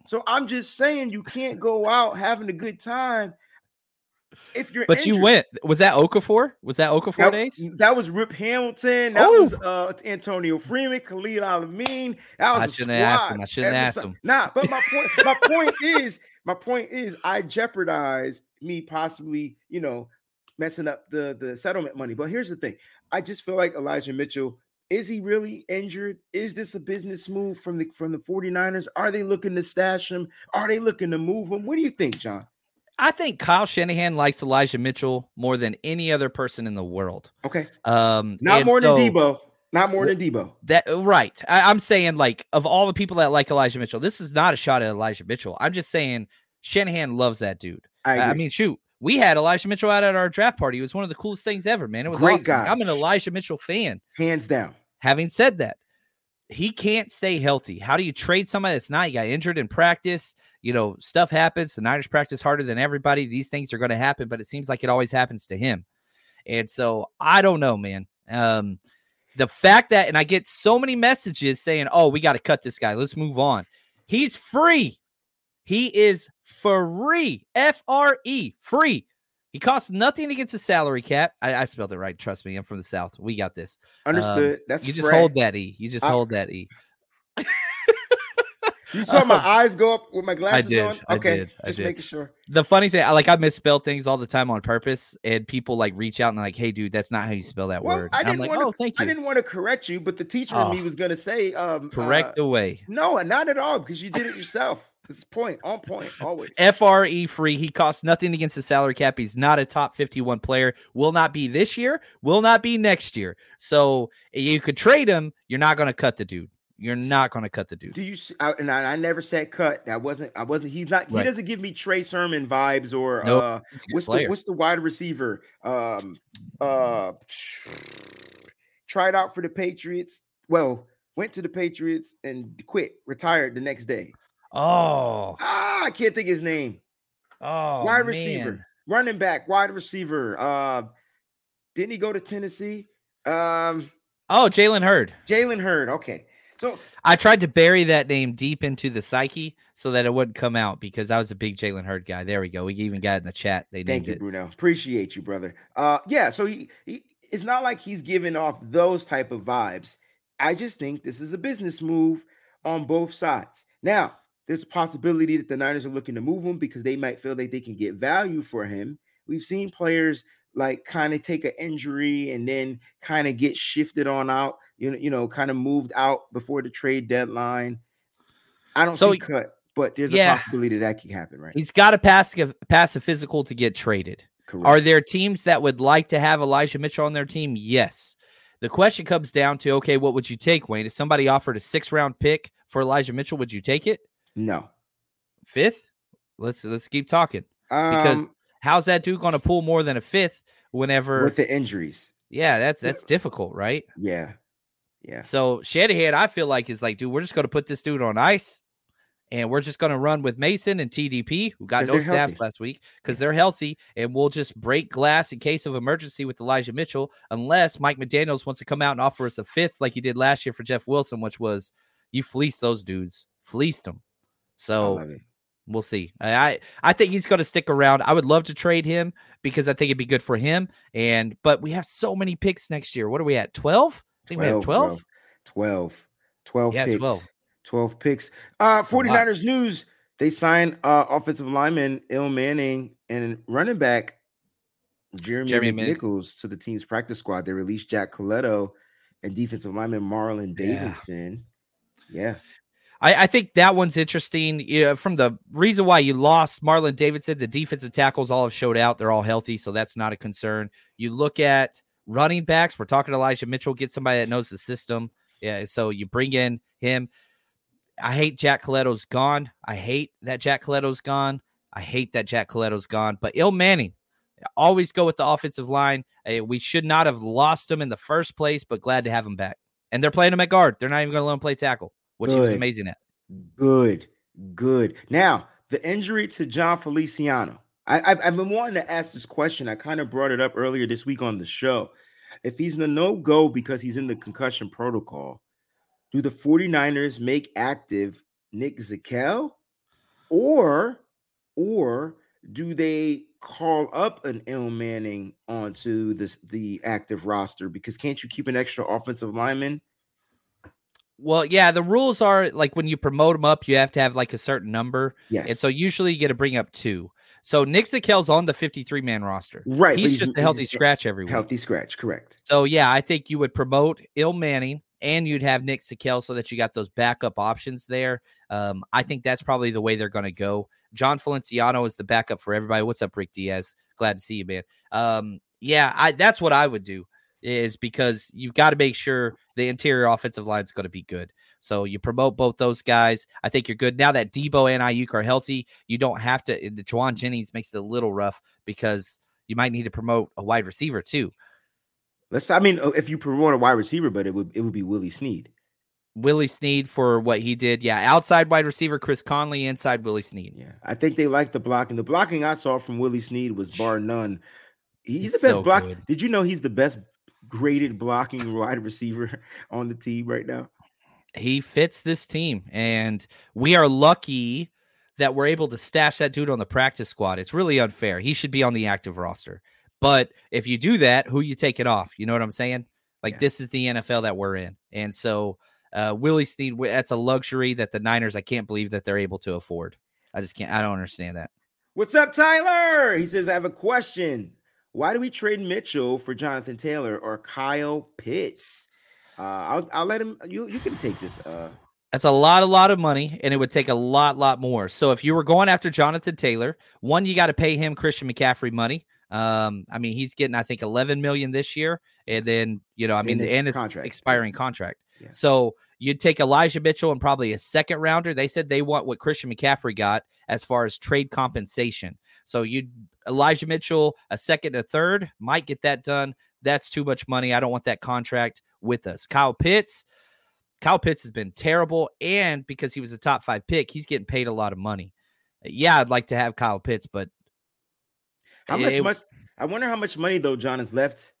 So I'm just saying, you can't go out having a good time if you're But you went. Was that Okafor? Was that Okafor That, days? that was Rip Hamilton. That Oh. was uh, Antonio Freeman, Khalid El-Amin. That was I shouldn't have asked him. I shouldn't ask him. Nah, but my point, my point is, my point is, I jeopardized me possibly, you know, messing up the the settlement money. But here's the thing: I just feel like Elijah Mitchell. Is he really injured? Is this a business move from the from the 49ers? Are they looking to stash him? Are they looking to move him? What do you think, John? I think Kyle Shanahan likes Elijah Mitchell more than any other person in the world. Okay, Um, not more than Debo. Not more than Debo. That uh, right. I, I'm saying like of all the people that like Elijah Mitchell, this is not a shot at Elijah Mitchell. I'm just saying Shanahan loves that dude. I, I, mean, shoot, we had Elijah Mitchell out at our draft party. It was one of the coolest things ever, man. It was Great awesome. guy. I'm an Elijah Mitchell fan. hands down. having said that, he can't stay healthy. How do you trade somebody that's not? You got injured in practice. You know, stuff happens. The Niners practice harder than everybody. These things are going to happen, but it seems like it always happens to him. And so I don't know, man. Um, the fact that, and I get so many messages saying, oh, we got to cut this guy. Let's move on. He's free. He is free. F R E, free. He costs nothing against the salary cap. I, I, spelled it right. Trust me. I'm from the South. We got this. Understood. Um, That's you just hold that E. You just I, hold that E. You saw my eyes go up with my glasses I did, on. I Okay, did, I just did. making sure. The funny thing, I like I misspell things all the time on purpose, and people like reach out and like, "Hey, dude, that's not how you spell that Well, word." I didn't like, want "Oh, to. thank I didn't want to correct you, but the teacher in me Oh. was going to say, um, Correct uh, away. no, not at all, because you did it yourself. It's point on point always. FRE E free. He costs nothing against the salary cap. He's not a top 51 player. Will not be this year. Will not be next year. So you could trade him. You're not going to cut the dude. You're not going to cut the dude. Do you? I, and I, I never said cut. That wasn't. I wasn't. He's not. He doesn't give me Trey Sermon vibes or Nope. uh, He's a good what's the what's the wide receiver? Um, uh, tried out for the Patriots. Well, went to the Patriots and quit, retired the next day. Oh, Ah, I can't think his name. oh, wide man. receiver, running back, wide receiver. Uh, didn't he go to Tennessee? Um, Oh, Jalen Hurd. Jalen Hurd. Okay, so I tried to bury that name deep into the psyche so that it wouldn't come out because I was a big Jalen Hurd guy. There we go. We even got it in the chat. They Thank you, it. Bruno. Appreciate you, brother. Uh, yeah. So he, he, it's not like he's giving off those type of vibes. I just think this is a business move on both sides. Now, there's a possibility that the Niners are looking to move him because they might feel that they can get value for him. We've seen players like kind of take an injury and then kind of get shifted on out. You know, you know, kind of moved out before the trade deadline. I don't So- see cut, but there's Yeah. a possibility that can happen, right? He's got to pass a, pass a physical to get traded. Correct. Are there teams that would like to have Elijah Mitchell on their team? Yes. The question comes down to okay, what would you take, Wayne? If somebody offered a six round pick for Elijah Mitchell, would you take it? no. Fifth? Let's let's keep talking. Because Um, How's that dude going to pull more than a fifth whenever? with the injuries. yeah, that's that's difficult, right? Yeah. Yeah. So Shanahan, I feel like is like, dude, we're just going to put this dude on ice, and we're just going to run with Mason and TDP, who got no snaps healthy. last week because they're healthy, and we'll just break glass in case of emergency with Elijah Mitchell, unless Mike McDaniel's wants to come out and offer us a fifth like he did last year for Jeff Wilson, which was you fleeced those dudes, fleeced them. So we'll see. I I, I think he's going to stick around. I would love to trade him because I think it'd be good for him. And but we have so many picks next year. What are we at? Twelve? Think we have 12, twelve. bro. 12. 12 Yeah, picks. 12. 12 picks. Uh a 49ers news. They signed uh offensive lineman Ilm Manning and running back Jeremy, Jeremy McNichols to the team's practice squad. They released Jack Colletto and defensive lineman Marlon Yeah. Davidson. Yeah. I, I think that one's interesting. Yeah, from the reason why you lost Marlon Davidson, the defensive tackles all have showed out. They're all healthy, so that's not a concern. You look at running backs. We're talking Elijah Mitchell. Get somebody that knows the system. Yeah, so you bring in him. I hate Jack Colletto's gone. I hate that Jack Colletto's gone. I hate that Jack Colletto's gone. But Ilm Manning, always go with the offensive line. Uh, we should not have lost him in the first place, but glad to have him back. And they're playing him at guard. They're not even going to let him play tackle, which he was amazing at. Good, good. Now the injury to Jon Feliciano. I, I've, I've been wanting to ask this question. I kind of brought it up earlier this week on the show. If he's the no go because he's in the concussion protocol, do the 49ers make active Nick Zakelj or or do they call up an Ilm Manning onto this the active roster? Because can't you keep an extra offensive lineman? Well, yeah, the rules are like when you promote them up, you have to have like a certain number. Yes. And so usually you get to bring up two. So Nick Zakelj's on the 53 man roster. right, but He's, just a healthy scratch every week. Healthy scratch, correct. So yeah, I think you would promote Ilm Manning and you'd have Nick Zakelj so that you got those backup options there. Um, I think that's probably the way they're going to go. Jon Feliciano is the backup for everybody. What's up, Rick Diaz? Glad to see you, man. Um, yeah, I that's what I would do is because you've got to make sure the interior offensive line is going to be good. So you promote both those guys. I think you're good now that Debo and Aiyuk are healthy. You don't have to. The Jauan Jennings makes it a little rough because you might need to promote a wide receiver too. Let's. I mean, uh, if you promote a wide receiver, but it would it would be Willie Snead. Willie Snead for what he did. Yeah, outside wide receiver Chris Conley, inside Willie Snead. Yeah, I think they like the blocking. The blocking I saw from Willie Snead was bar none. He's, He's the best so block. good. Did you know he's the best graded blocking wide receiver on the team right now? He fits this team, and we are lucky that we're able to stash that dude on the practice squad. It's really unfair. He should be on the active roster. But if you do that, who you take it off? You know what I'm saying? Like Yeah. this is the NFL that we're in, and so uh, Willie Snead. That's a luxury that the Niners. I can't believe that they're able to afford. I just can't. I don't understand that. What's up, Tyler? He says, I have a question. Why do we trade Mitchell for Jonathan Taylor or Kyle Pitts? Uh, I'll, I'll let him. You you can take this. Uh, That's a lot, a lot of money, and it would take a lot, lot more. So if you were going after Jonathan Taylor, one, you got to pay him Christian McCaffrey money. Um, I mean, he's getting, I think, 11 million this year, and then you know, I mean, and it's contract, expiring contract. Yeah. So you'd take Elijah Mitchell and probably a second rounder. They said they want what Christian McCaffrey got as far as trade compensation. So you'd Elijah Mitchell, a second, a third, might get that done. That's too much money. I don't want that contract with us. Kyle Pitts. Kyle Pitts has been terrible, and because he was a top five pick, he's getting paid a lot of money. Yeah, I'd like to have Kyle Pitts, but how it- much it- much? I wonder how much money though John has left,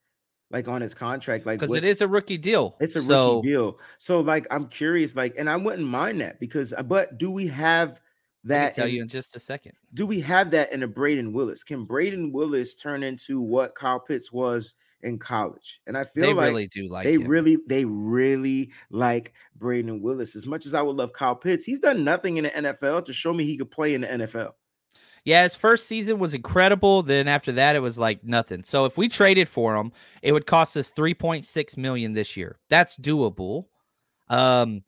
like on his contract. Like because it is a rookie deal. It's a rookie deal. So like I'm curious, like, and I wouldn't mind that because uh, but do we have that tell in- you in just a second. do we have that in a Brayden Willis? Can Brayden Willis turn into what Kyle Pitts was in college? And I feel like They like really do like they him. really, they really like Brayden Willis. As much as I would love Kyle Pitts, he's done nothing in the NFL to show me he could play in the NFL. Yeah, his first season was incredible. Then after that, it was like nothing. So if we traded for him, it would cost us 3.6 million this year. That's doable. Um,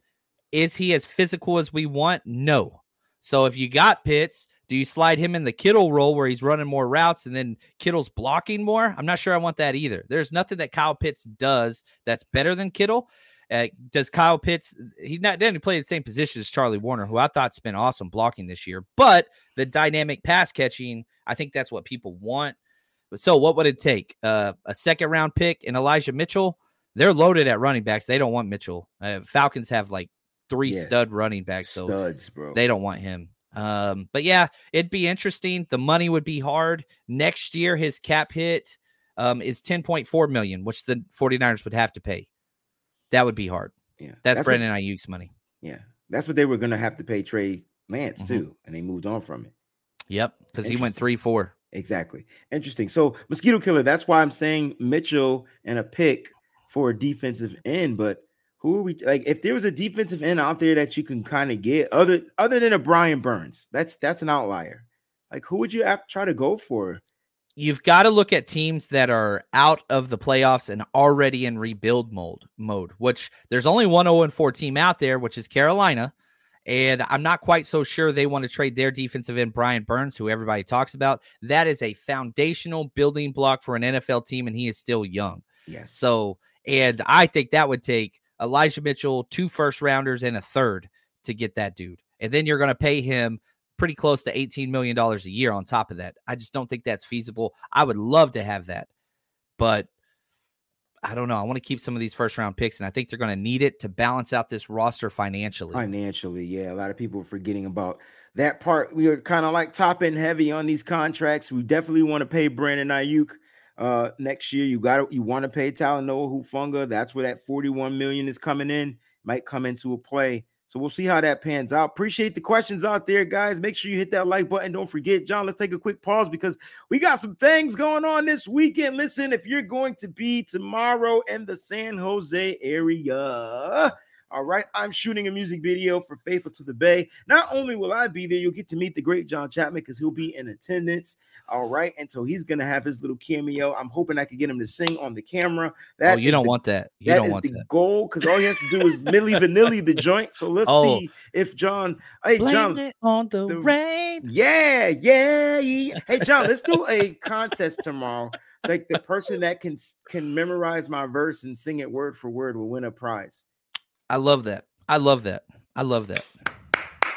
is he as physical as we want? No. So if you got Pitts, do you slide him in the Kittle role where he's running more routes and then Kittle's blocking more? I'm not sure I want that either. There's nothing that Kyle Pitts does that's better than Kittle. Uh, does Kyle Pitts? He's not didn't play the same position as Charlie Woerner, who I thought's been awesome blocking this year. But the dynamic pass catching, I think that's what people want. So, what would it take? Uh, a second round pick and Elijah Mitchell. They're loaded at running backs. They don't want Mitchell. Uh, Falcons have like three Yeah. stud running backs, so Studs, bro. they don't want him. Um, but yeah, it'd be interesting. The money would be hard. Next year, his cap hit um, is 10.4 million, which the 49ers would have to pay. That would be hard. yeah, That's, what- Brandon Aiyuk's money. yeah, that's what they were gonna have to pay Trey Lance Mhm. too, and they moved on from it. Yep, because he went three four. Exactly. Interesting. So mosquito killer. That's why I'm saying Mitchell and a pick for a defensive end. But who are we like? If there was a defensive end out there that you can kind of get, other other than a Brian Burns, that's that's an outlier. Like who would you have to try to go for? You've got to look at teams that are out of the playoffs and already in rebuild mode. Mode, which there's only one 0 and 4 team out there, which is Carolina. And I'm not quite so sure they want to trade their defensive end, Brian Burns, who everybody talks about. That is a foundational building block for an NFL team, and he is still young. Yes. So, and I think that would take Elijah Mitchell, two first rounders, and a third to get that dude. And then you're going to pay him pretty close to $18 million a year on top of that. I just don't think that's feasible. I would love to have that, but I don't know. I want to keep some of these first round picks, and I think they're going to need it to balance out this roster financially. Financially, yeah. A lot of people are forgetting about that part. We are kind of like top end heavy on these contracts. We definitely want to pay Brandon Aiyuk uh next year. You got you want to pay Talanoa Hufanga. That's where that 41 million is coming in. Might come into a play. So we'll see how that pans out. Appreciate the questions out there, guys. Make sure you hit that like button. Don't forget, John. Let's take a quick pause because we got some things going on this weekend. Listen, if you're going to be tomorrow in the San Jose area, all right, I'm shooting a music video for Faithful to the Bay. Not only will I be there, you'll get to meet the great John Chapman because he'll be in attendance. All right, and so he's gonna have his little cameo. I'm hoping I can get him to sing on the camera. oh, you don't the want that. You that don't is want the that. goal because all he has to do is Milli Vanilli the joint. So let's Oh. see if John. Hey, Blame John. it on the, the- rain. Yeah, yeah, yeah. Hey, John, let's do a contest tomorrow. Like the person that can can memorize my verse and sing it word for word will win a prize. I love that. I love that. I love that.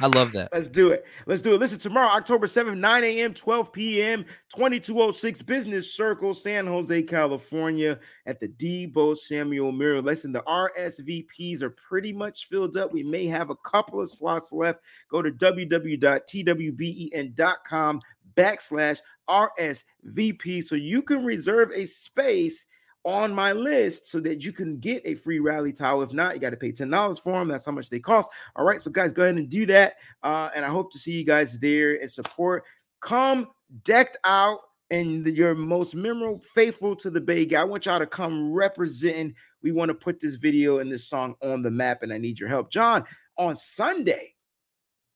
I love that. Let's do it. Let's do it. Listen, tomorrow, October 7th, 9 a.m., 12 p.m., 2206 Business Circle, San Jose, California, at the Deebo Samuel Mirror. Listen, the RSVPs are pretty much filled up. We may have a couple of slots left. Go to www.twben.com backslash RSVP so you can reserve a space on my list so that you can get a free rally towel. If not, you got to pay $10 for them. That's how much they cost. All right. So, guys, go ahead and do that. Uh, and I hope to see you guys there and support. Come decked out and your most memorable, faithful to the Bay guy. I want y'all to come representing. We want to put this video and this song on the map, and I need your help. John, on Sunday,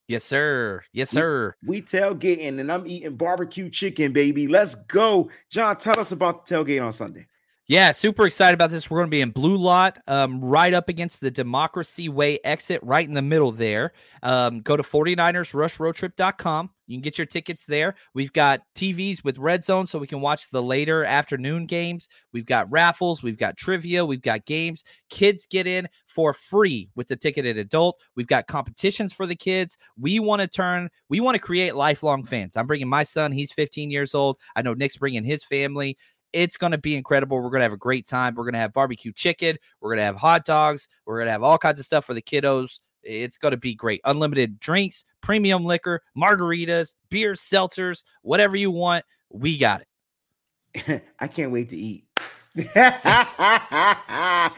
Yes, sir. Yes, sir. we tailgating and I'm eating barbecue chicken, baby. Let's go. John, tell us about the tailgate on Sunday. Yeah, super excited about this. We're going to be in Blue Lot, um, right up against the Democracy Way exit, right in the middle there. Um, go to 49ersrushroadtrip.com. You can get your tickets there. We've got TVs with Red Zone so we can watch the later afternoon games. We've got raffles, we've got trivia, we've got games. Kids get in for free with the ticketed adult. We've got competitions for the kids. We want to turn, we want to create lifelong fans. I'm bringing my son, he's 15 years old. I know Nick's bringing his family. It's going to be incredible. We're going to have a great time. We're going to have barbecue chicken. We're going to have hot dogs. We're going to have all kinds of stuff for the kiddos. It's going to be great. Unlimited drinks, premium liquor, margaritas, beer, seltzers, whatever you want. We got it. I can't wait to eat. I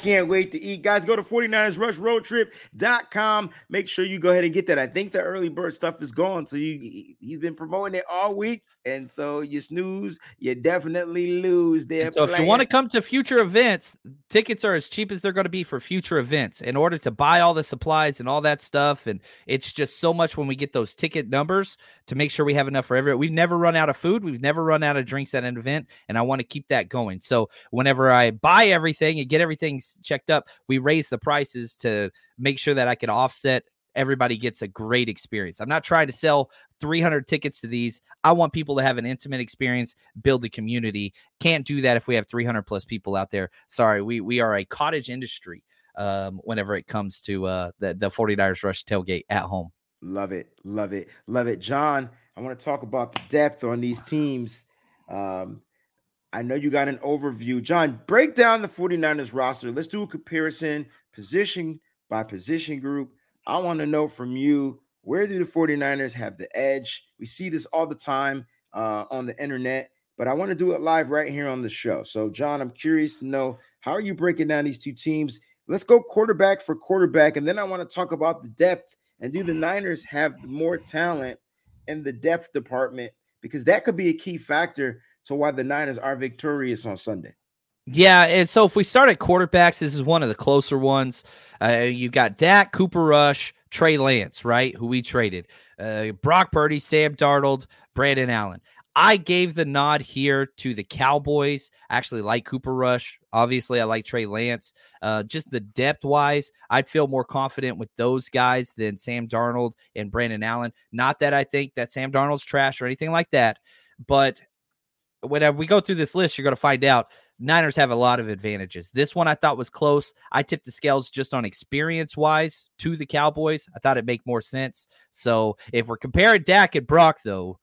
can't wait to eat. Guys, go to 49ersrushroadtrip.com. Make sure you go ahead and get that. I think the early bird stuff is gone. So you he's been promoting it all week. And so you snooze, you definitely lose there. So if you want to come to future events, tickets are as cheap as they're going to be for future events in order to buy all the supplies and all that stuff. And it's just so much when we get those ticket numbers to make sure we have enough for everyone. We've never run out of food. We've never run out of drinks at an event. And I want to keep that going. So whenever I buy everything and get everything checked up, we raise the prices to make sure that I can offset everybody gets a great experience. I'm not trying to sell 300 tickets to these. I want people to have an intimate experience, build a community. Can't do that if we have 300 plus people out there. Sorry, we we are a cottage industry um, whenever it comes to uh, the the 49ers Rush tailgate at home. Love it, love it, love it, John. I want to talk about the depth on these teams. Um, I know you got an overview. John, break down the 49ers roster. Let's do a comparison, position by position group. I want to know from you where do the 49ers have the edge? We see this all the time uh, on the internet, but I want to do it live right here on the show. So, John, I'm curious to know how are you breaking down these two teams? Let's go quarterback for quarterback, and then I want to talk about the depth and do the Niners have more talent in the depth department because that could be a key factor to why the Niners are victorious on Sunday. Yeah, and so if we start at quarterbacks, this is one of the closer ones. Uh, you got Dak, Cooper Rush, Trey Lance, right? Who we traded. Uh, Brock Purdy, Sam Darnold, Brandon Allen. I gave the nod here to the Cowboys. I actually like Cooper Rush. Obviously, I like Trey Lance. Uh, just the depth wise, I'd feel more confident with those guys than Sam Darnold and Brandon Allen. Not that I think that Sam Darnold's trash or anything like that, but whenever we go through this list, you're going to find out Niners have a lot of advantages. This one I thought was close. I tipped the scales just on experience wise to the Cowboys. I thought it'd make more sense. So if we're comparing Dak and Brock, though,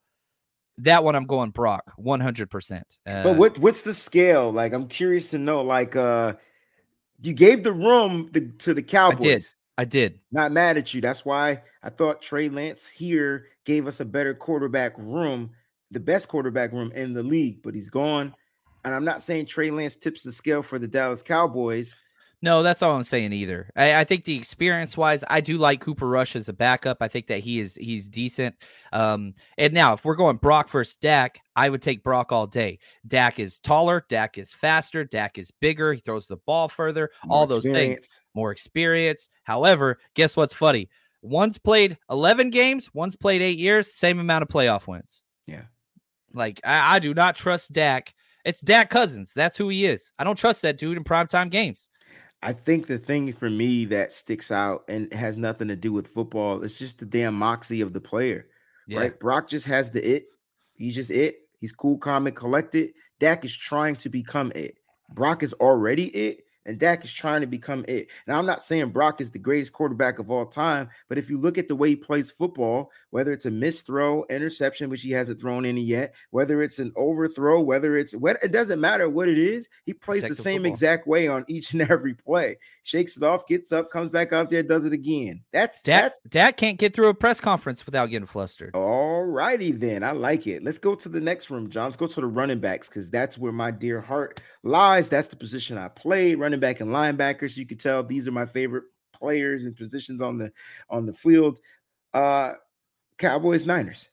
that one I'm going Brock 100%. Uh, but what what's the scale? Like, I'm curious to know. Like, uh, you gave the room the, to the Cowboys. I did. I did. Not mad at you. That's why I thought Trey Lance here gave us a better quarterback room the best quarterback room in the league, but he's gone. And I'm not saying Trey Lance tips the scale for the Dallas Cowboys. No, that's all I'm saying either. I, I think the experience wise, I do like Cooper Rush as a backup. I think that he is he's decent. Um, and now if we're going Brock versus Dak, I would take Brock all day. Dak is taller, Dak is faster, Dak is bigger, he throws the ball further, more all those experience. things, more experience. However, guess what's funny? One's played 11 games, one's played eight years, same amount of playoff wins. Yeah. Like I, I do not trust Dak. It's Dak Cousins. That's who he is. I don't trust that dude in primetime games. I think the thing for me that sticks out and has nothing to do with football, it's just the damn moxie of the player. Yeah. Right? Brock just has the it. He's just it. He's cool, calm, and collected. Dak is trying to become it. Brock is already it. And Dak is trying to become it. Now, I'm not saying Brock is the greatest quarterback of all time, but if you look at the way he plays football, whether it's a missed throw, interception, which he hasn't thrown any yet, whether it's an overthrow, whether it's what it doesn't matter what it is, he plays the same football. exact way on each and every play. Shakes it off, gets up, comes back out there, does it again. That's Dak, that's Dak can't get through a press conference without getting flustered. all righty then. I like it. Let's go to the next room, John. Let's go to the running backs because that's where my dear heart lies. That's the position I played, running back and linebackers. You can tell these are my favorite players and positions on the on the field. Uh Cowboys, Niners.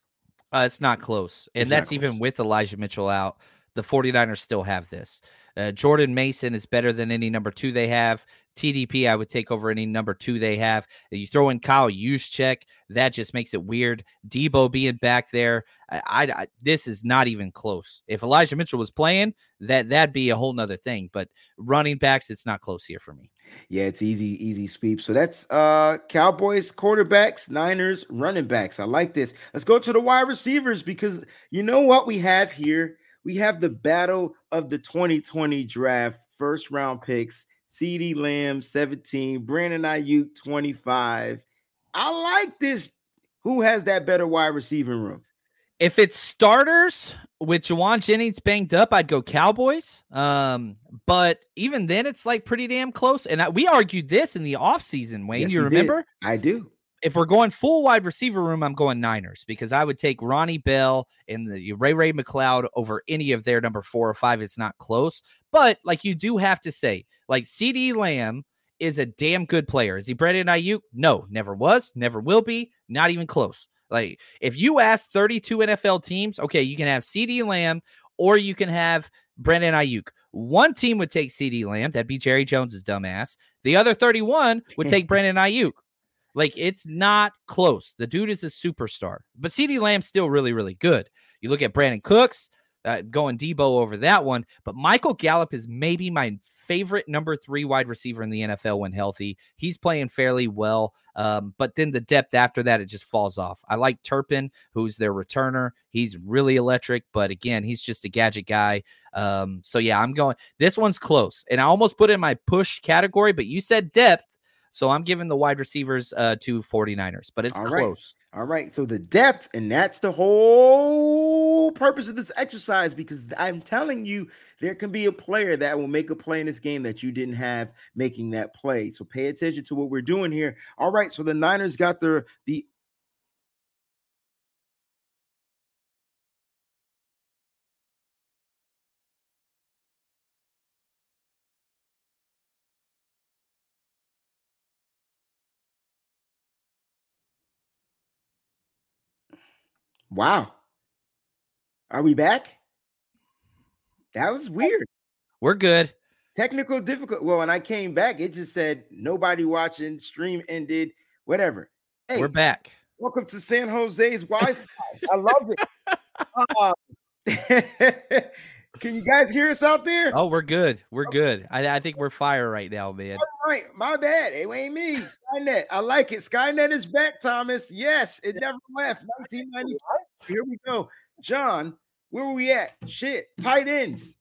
Uh, it's not close. And It's that's even with Elijah Mitchell out. The 49ers still have this. Uh, Jordan Mason is better than any number two they have. TDP, I would take over any number two they have. You throw in Kyle Juszczyk, that just makes it weird. Debo being back there, I, I, this is not even close. If Elijah Mitchell was playing, that that'd be a whole nother thing. But running backs, it's not close here for me. Yeah, it's easy, easy sweep. So that's uh Cowboys quarterbacks, Niners running backs. I like this. Let's go to the wide receivers because you know what we have here? We have the battle of the 2020 draft, first round picks. CeeDee Lamb 17, Brandon Aiyuk 25. I like this. Who has that better wide receiving room? If it's starters with Jauan Jennings banged up, I'd go Cowboys. Um, but even then, it's like pretty damn close. And I, we argued this in the offseason, Wayne. Yes, you we did. remember? I do. If we're going full wide receiver room, I'm going Niners because I would take Ronnie Bell and the Ray-Ray McCloud over any of their number four or five. It's not close. But like you do have to say, like CeeDee Lamb is a damn good player. Is he Brandon Aiyuk? No, never was, never will be, not even close. Like if you ask 32 NFL teams, okay, you can have CeeDee Lamb or you can have Brandon Aiyuk. One team would take CeeDee Lamb, that'd be Jerry Jones's dumbass. The other 31 would take Brandon Aiyuk. Like it's not close. The dude is a superstar, but CeeDee Lamb's still really, really good. You look at Brandin Cooks, uh, going Debo over that one, but Michael Gallup is maybe my favorite number three wide receiver in the NFL when healthy. He's playing fairly well, um, but then the depth after that it just falls off. I like Turpin, who's their returner. He's really electric, but again, he's just a gadget guy. Um, so yeah, I'm going. This one's close, and I almost put in my push category, but you said depth. So I'm giving the wide receivers uh, to 49ers, but it's All right. close. All right. So the depth, and that's the whole purpose of this exercise because I'm telling you, there can be a player that will make a play in this game that you didn't have making that play. So pay attention to what we're doing here. All right. So the Niners got their the wow. Are we back? That was weird. We're good. Technical difficult. Well, when I came back, it just said nobody watching, stream ended, whatever. Hey, We're back. welcome to San Jose's Wi-Fi. I love it. Uh, can you guys hear us out there? Oh, we're good. We're good. I, I think we're fire right now, man. All right, my bad. It ain't me. Skynet. I like it. Skynet is back, Thomas. Yes, it never left. 1995. Here we go. John, where were we at? Shit. Tight ends.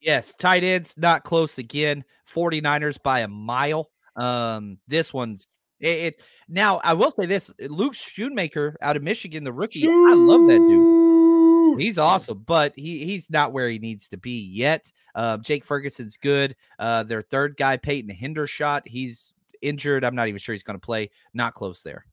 Yes, tight ends not close again. 49ers by a mile. Um, this one's it, it now I will say this Luke Schoonmaker out of Michigan, the rookie. I love that dude. He's awesome, but he he's not where he needs to be yet. Uh, Jake Ferguson's good. Uh, their third guy, Peyton Hendershot, he's injured. I'm not even sure he's going to play. Not close there.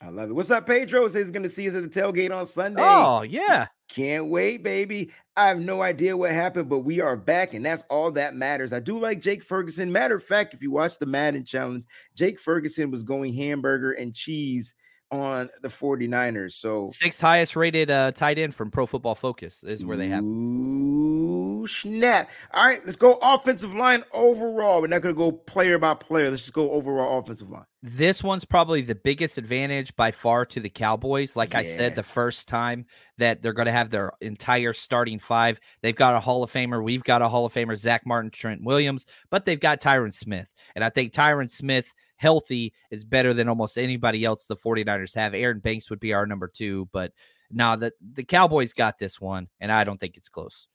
I love it. What's up, Pedro? Says he's going to see us at the tailgate on Sunday. Oh yeah, Can't wait, baby. I have no idea what happened, but we are back, and that's all that matters. I do like Jake Ferguson. Matter of fact, if you watch the Madden challenge, Jake Ferguson was going hamburger and cheese on the 49ers. So sixth highest rated uh, tight end from Pro Football Focus is where they have. Ooh, snap. All right, let's go offensive line overall. We're not going to go player by player. Let's just go overall offensive line. This one's probably the biggest advantage by far to the Cowboys. Like I said the first time that they're going to have their entire starting five. They've got a Hall of Famer. We've got a Hall of Famer, Zach Martin, Trent Williams, but they've got Tyron Smith. And I think Tyron Smith, healthy, is better than almost anybody else the 49ers have. Aaron Banks would be our number two, but now the, the Cowboys got this one, and I don't think it's close.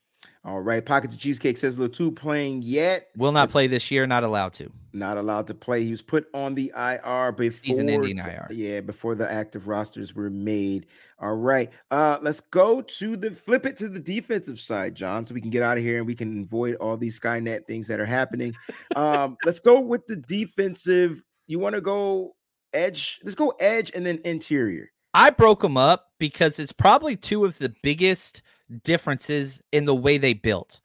All right. Pocket the Cheesecake says Latu playing yet. Will not play this year, not allowed to. Not allowed to play. He was put on the IR before Season-ending the- IR. Yeah, before the active rosters were made. All right. Uh let's go to the flip it to the defensive side, John, so we can get out of here and we can avoid all these Skynet things that are happening. Um, let's go with the defensive. You want to go edge? Let's go edge and then interior. I broke them up because it's probably two of the biggest differences in the way they built.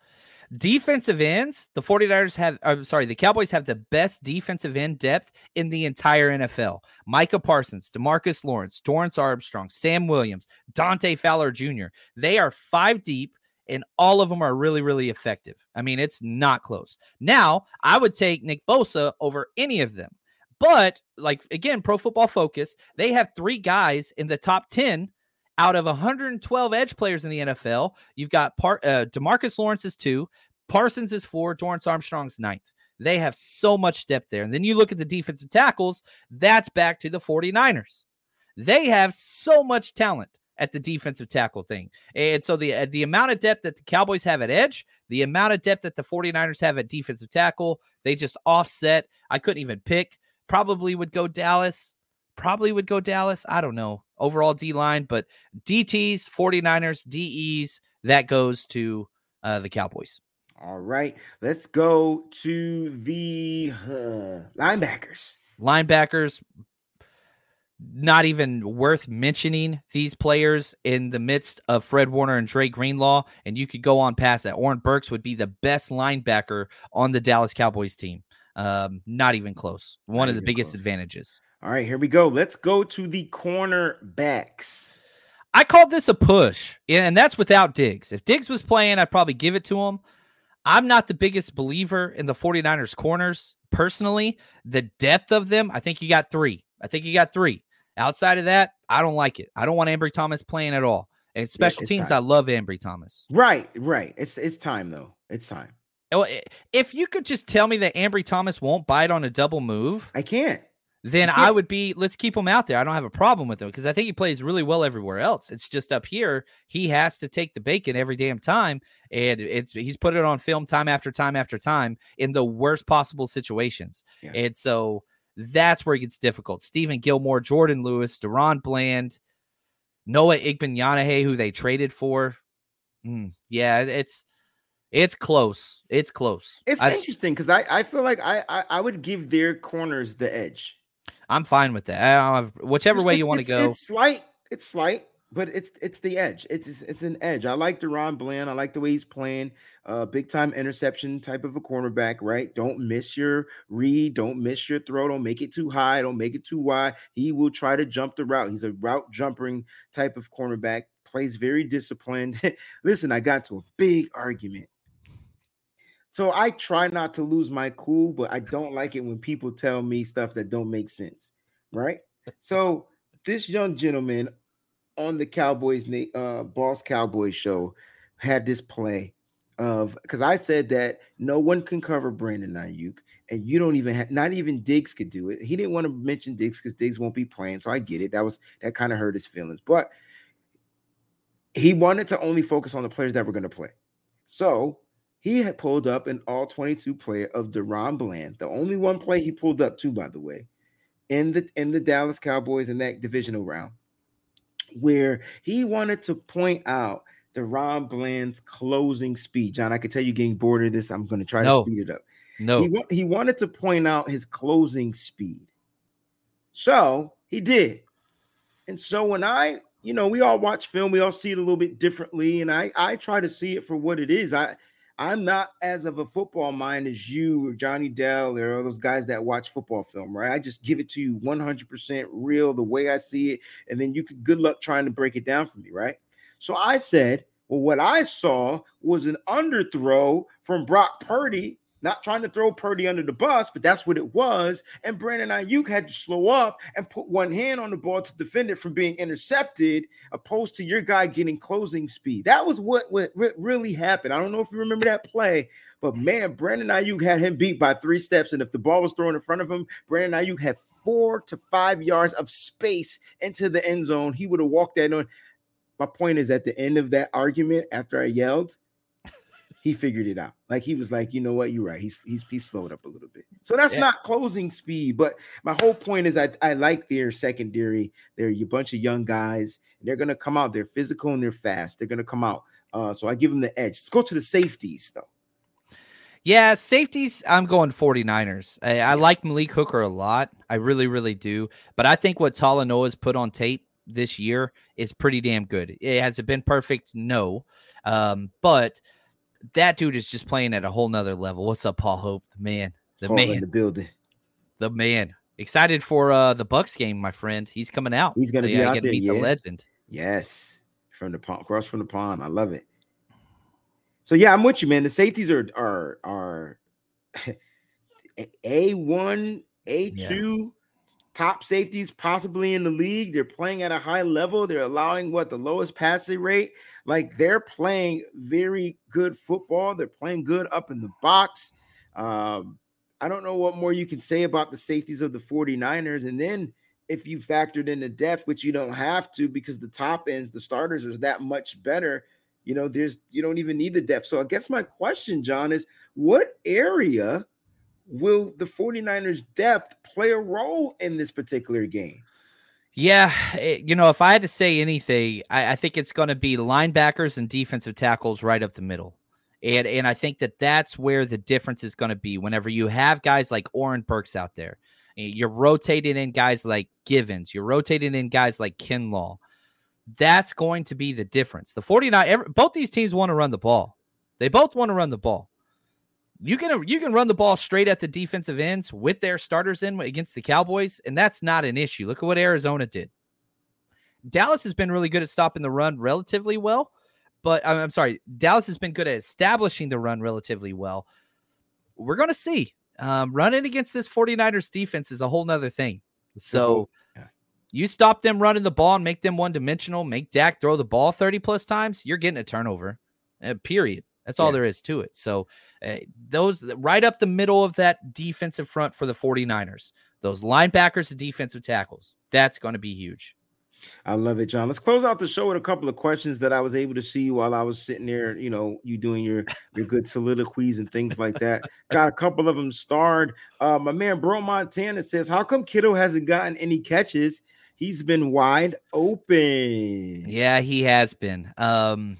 Defensive ends, the 49ers have, I'm sorry, the Cowboys have the best defensive end depth in the entire NFL. Micah Parsons, Demarcus Lawrence, Dorance Armstrong, Sam Williams, Dante Fowler Jr. They are five deep and all of them are really, really effective. I mean, it's not close. Now, I would take Nick Bosa over any of them. But, like, again, Pro Football Focus, they have three guys in the top 10 out of 112 edge players in the NFL. You've got Par- uh, Demarcus Lawrence is two, Parsons is four, Dorance Armstrong's ninth. They have so much depth there. And then you look at the defensive tackles, that's back to the 49ers. They have so much talent at the defensive tackle thing. And so the the amount of depth that the Cowboys have at edge, the amount of depth that the 49ers have at defensive tackle, they just offset. I couldn't even pick. Probably would go Dallas. Probably would go Dallas. I don't know. Overall D line, but DTs, 49ers, DEs, that goes to uh, the Cowboys. All right. Let's go to the uh, linebackers. Linebackers, not even worth mentioning these players in the midst of Fred Warner and Dre Greenlaw. And you could go on past that. Oren Burks would be the best linebacker on the Dallas Cowboys team. Um, not even close. One Not of the biggest close. advantages. All right, here we go. Let's go to the cornerbacks. I called this a push, and that's without Diggs. If Diggs was playing, I'd probably give it to him. I'm not the biggest believer in the 49ers corners personally. The depth of them, I think you got three. I think you got three. Outside of that, I don't like it. I don't want Ambry Thomas playing at all. And special it's teams, time. I love Ambry Thomas. Right, right. It's it's time though. It's time. Oh, i- If you could just tell me that Ambry Thomas won't bite on a double move, I can't. then I can't- would be let's keep him out there. I don't have a problem with him because I think he plays really well everywhere else. It's just up here he has to take the bacon every damn time, and it's he's put it on film time after time after time in the worst possible situations. Yeah. And so that's where it gets difficult. Stephon Gilmore, Jourdan Lewis, DaRon Bland, Noah Igbinoghene, who they traded for. Mm, yeah, it's it's close. It's close. It's I, interesting because I, I feel like I, I I would give their corners the edge. I'm fine with that. I don't have, whichever It's- way you want to go. It's slight. It's slight, but it's it's the edge. It's it's, it's an edge. I like DaRon Bland. I like the way he's playing. Uh, big time interception type of a cornerback. Right. Don't miss your read. Don't miss your throw. Don't make it too high. Don't make it too wide. He will try to jump the route. He's a route jumping type of cornerback. Plays very disciplined. Listen, I got to a big argument. So I try not to lose my cool, but I don't like it when people tell me stuff that don't make sense. Right. So this young gentleman on the Cowboys uh Boss Cowboys show had this play of because I said that no one can cover Brandon Aiyuk, and you don't even have not even Diggs could do it. He didn't want to mention Diggs because Diggs won't be playing, so I get it. That was that kind of hurt his feelings, but he wanted to only focus on the players that were going to play. So he had pulled up an all 22 player of DaRon Bland, the only one play he pulled up to, by the way, in the in the Dallas Cowboys in that divisional round, where he wanted to point out DaRon Bland's closing speed. John, I can tell you getting bored of this. I'm going to try No. to speed it up. No, He, wa- he wanted to point out his closing speed. So he did. And so when I, you know, we all watch film, we all see it a little bit differently. And I I try to see it for what it is. I I'm not as of a football mind as you or Johnny Dell or all those guys that watch football film, right? I just give it to you 100% real, the way I see it. And then you could good luck trying to break it down for me, right? So I said, well, what I saw was an underthrow from Brock Purdy, not trying to throw Purdy under the bus, but that's what it was. And Brandon Aiyuk had to slow up and put one hand on the ball to defend it from being intercepted, opposed to your guy getting closing speed. That was what, what really happened. I don't know if you remember that play, but man, Brandon Aiyuk had him beat by three steps. And if the ball was thrown in front of him, Brandon Aiyuk had four to five yards of space into the end zone. He would have walked that on. My point is at the end of that argument, after I yelled, he figured it out. Like he was like, you know what, you're right. He's he's he's slowed up a little bit. So that's Yeah. not closing speed. But my whole point is I, I like their secondary. They're a bunch of young guys, and they're gonna come out. They're physical and they're fast. They're gonna come out. Uh, so I give them the edge. Let's go to the safeties though. Yeah, safeties, I'm going 49ers. I, I like Malik Hooker a lot. I really, really do. But I think what Talanoa's put on tape this year is pretty damn good. It, has it been perfect? No. Um, but that dude is just playing at a whole nother level. What's up, Paul Hope? The man. The Paul in man. the building. The man. Excited for uh the Bucks game, my friend. He's coming out. He's gonna So, be yeah, out there, meet the legend. Yes, from the pond, across from the pond. I love it. So yeah, I'm with you, man. The safeties are are are a one, a two, top safeties possibly in the league. They're playing at a high level. They're allowing what the lowest passing rate. Like they're playing very good football. They're playing good up in the box. Um, I don't know what more you can say about the safeties of the 49ers. And then if you factored in the depth, which you don't have to because the top ends, the starters are that much better. You know, there's you don't even need the depth. So I guess my question, John, is what area will the 49ers depth play a role in this particular game? Yeah, it- you know, if I had to say anything, I, I think it's going to be linebackers and defensive tackles right up the middle, and and I think that that's where the difference is going to be. Whenever you have guys like Oren Burks out there, eh, you're rotating in guys like Givens, you're rotating in guys like Kinlaw. That's going to be the difference. The 49, every, both these teams want to run the ball. They both want to run the ball. You can you can run the ball straight at the defensive ends with their starters in against the Cowboys, and that's not an issue. Look at what Arizona did. Dallas has been really good at stopping the run relatively well, but I'm I'm sorry, Dallas has been good at establishing the run relatively well. We're going to see. Um, running against this 49ers defense is a whole nother thing. So Yeah. you stop them running the ball and make them one dimensional, make Dak throw the ball 30 plus times, you're getting a turnover. Uh, period. That's all Yeah. there is to it. So uh, those right up the middle of that defensive front for the 49ers, those linebackers and defensive tackles, that's going to be huge. I love it, John. Let's close out the show with a couple of questions that I was able to see while I was sitting there, you know, you doing your your good soliloquies and things like that. Got a couple of them starred. Uh, my man Bro Montana says, How come Kittle hasn't gotten any catches? He's been wide open. Yeah, he has been. Um,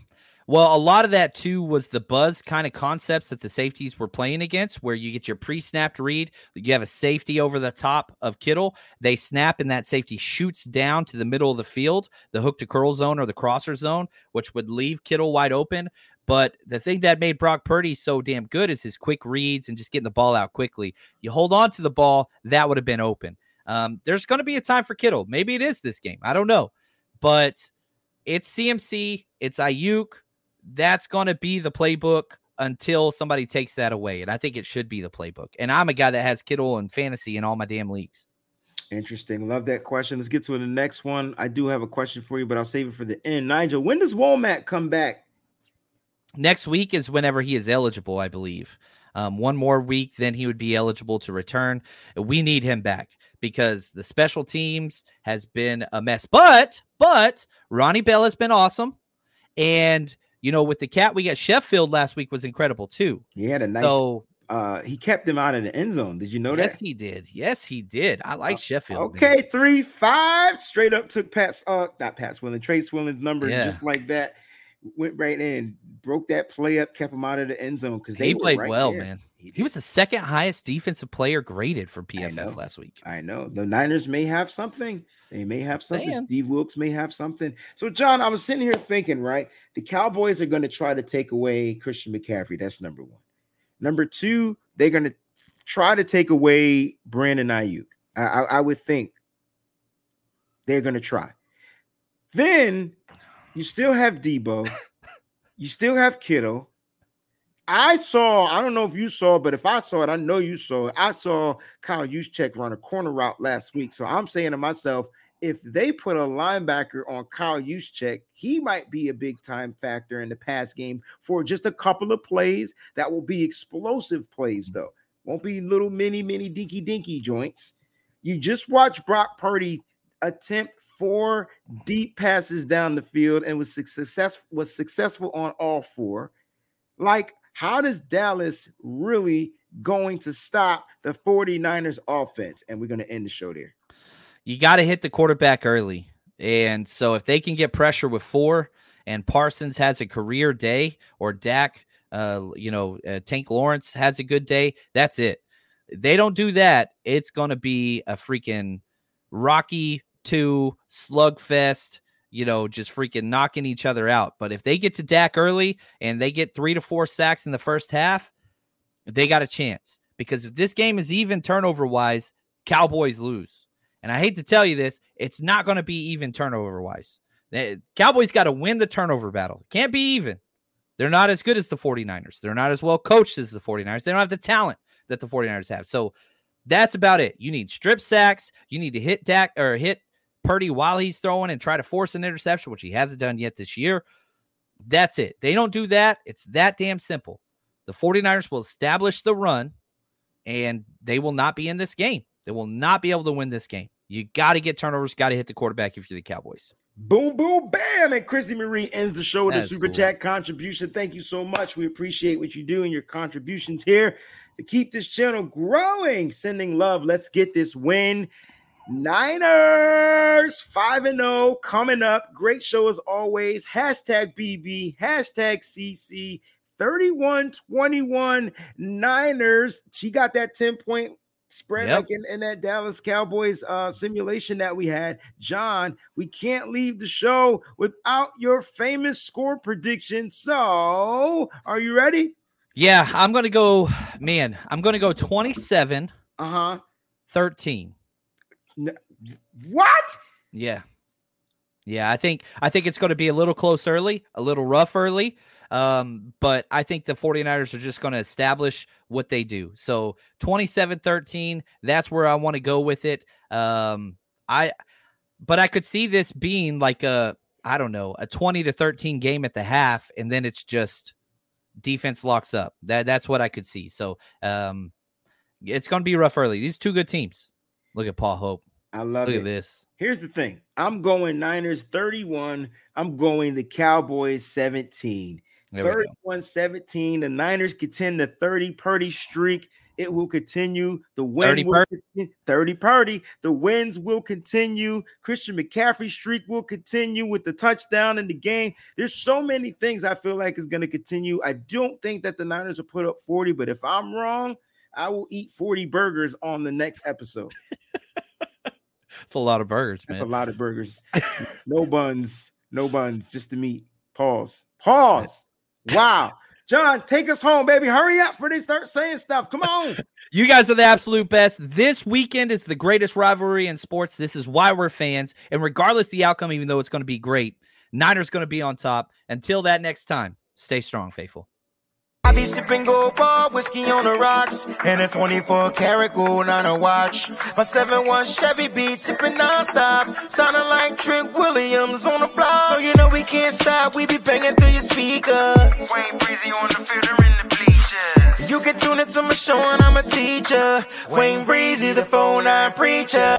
well, a lot of that too was the buzz kind of concepts that the safeties were playing against, where you get your pre-snapped read, you have a safety over the top of Kittle, they snap, and that safety shoots down to the middle of the field, the hook to curl zone or the crosser zone, which would leave Kittle wide open. But the thing that made Brock Purdy so damn good is his quick reads and just getting the ball out quickly. You hold on to the ball, that would have been open. Um, there's going to be a time for Kittle. Maybe it is this game. I don't know. But it's CMC, it's Aiyuk. That's going to be the playbook until somebody takes that away. And I think it should be the playbook. And I'm a guy that has Kittle and fantasy in all my damn leagues. Interesting. Love that question. Let's get to the next one. I do have a question for you, but I'll save it for the end. Nigel, when does Womack come back? Next week is whenever he is eligible, I believe. Um, one more week, then he would be eligible to return. We need him back because the special teams has been a mess. But, but Ronnie Bell has been awesome. And, you know, with the cat, we got Sheffield last week was incredible too. He had a nice So, uh he kept them out of the end zone. Did you know yes, that? Yes, he did. Yes, he did. I like Sheffield. man. Okay, three, five, straight up took Pat's uh not Pat Swilling, Trey Swilling's number Yeah. just like that. Went right in, broke that play up, kept him out of the end zone because they He played right well, there. man. He, He was the second highest defensive player graded for. PFF last week. I know the Niners may have something. They may have something. Saying. Steve Wilks may have something. So, John, I was sitting here thinking, right? The Cowboys are going to try to take away Christian McCaffrey. That's number one. Number two, they're going to try to take away Brandon Aiyuk. I, I, I would think they're going to try. Then you still have Debo. you still have Kittle. I saw, I don't know if you saw, but if I saw it, I know you saw it. I saw Kyle Juszczyk run a corner route last week. So I'm saying to myself, if they put a linebacker on Kyle Juszczyk, he might be a big time factor in the pass game for just a couple of plays that will be explosive plays, though. Won't be little mini, mini dinky dinky joints. You just watch Brock Purdy attempt four deep passes down the field and was success was successful on all four. Like, How does Dallas really going to stop the 49ers offense? And we're going to end the show there. You got to hit the quarterback early. And so if they can get pressure with four and Parsons has a career day or Dak, uh, you know, uh, Tank Lawrence has a good day, that's it. They don't do that. It's going to be a freaking Rocky 2 slugfest, you know, just freaking knocking each other out. But if they get to Dak early and they get three to four sacks in the first half, they got a chance. Because if this game is even turnover wise, Cowboys lose. And I hate to tell you this, it's not going to be even turnover wise. Cowboys got to win the turnover battle. Can't be even. They're not as good as the 49ers. They're not as well coached as the 49ers. They don't have the talent that the 49ers have. So that's about it. You need strip sacks. You need to hit Dak or hit Purdy while he's throwing and try to force an interception, which he hasn't done yet this year. That's it. They don't do that. It's that damn simple. The 49ers will establish the run and they will not be in this game. They will not be able to win this game. You got to get turnovers, got to hit the quarterback if you're the Cowboys. Boom, boom, bam. And Chrissy Marie ends the show with a super cool. chat contribution. Thank you so much. We appreciate what you do and your contributions here to keep this channel growing. Sending love. Let's get this win. Niners 5 and 0 coming up. Great show as always. Hashtag BB, hashtag CC 31 21 Niners. She got that 10 point spread yep. like in, in, that Dallas Cowboys uh, simulation that we had. John, we can't leave the show without your famous score prediction. So, are you ready? Yeah, I'm going to go, man, I'm going to go 27 uh huh 13. What? Yeah. Yeah, I think I think it's going to be a little close early, a little rough early. Um, but I think the 49ers are just going to establish what they do. So 27 13, that's where I want to go with it. Um, I, but I could see this being like a, I don't know, a 20 to 13 game at the half, and then it's just defense locks up. That that's what I could see. So um, it's going to be rough early. These two good teams. Look at Paul Hope. I love Look it. at this. Here's the thing. I'm going Niners 31. I'm going the Cowboys 17. 31 17. The Niners contend the 30 Purdy streak. It will continue. The win 30 will continue. 30 Purdy. The wins will continue. Christian McCaffrey streak will continue with the touchdown in the game. There's so many things I feel like is going to continue. I don't think that the Niners will put up 40, but if I'm wrong, I will eat 40 burgers on the next episode. It's a lot of burgers, man. That's a lot of burgers. no buns, no buns, just the meat. Pause. Pause. Wow. John, take us home, baby. Hurry up for they start saying stuff. Come on. you guys are the absolute best. This weekend is the greatest rivalry in sports. This is why we're fans. And regardless the outcome, even though it's going to be great, Niners going to be on top. Until that next time, stay strong, faithful. Be sipping gold bar, whiskey on the rocks, and a 24 karat gold on a watch. My 7-1 Chevy be tipping non-stop, sounding like Trent Williams on the block. So you know we can't stop, we be banging through your speakers. Wayne Breezie on the field or in the bleachers. You can tune into my show and I'm a teacher. Wayne Breezie, the phone nine preacher.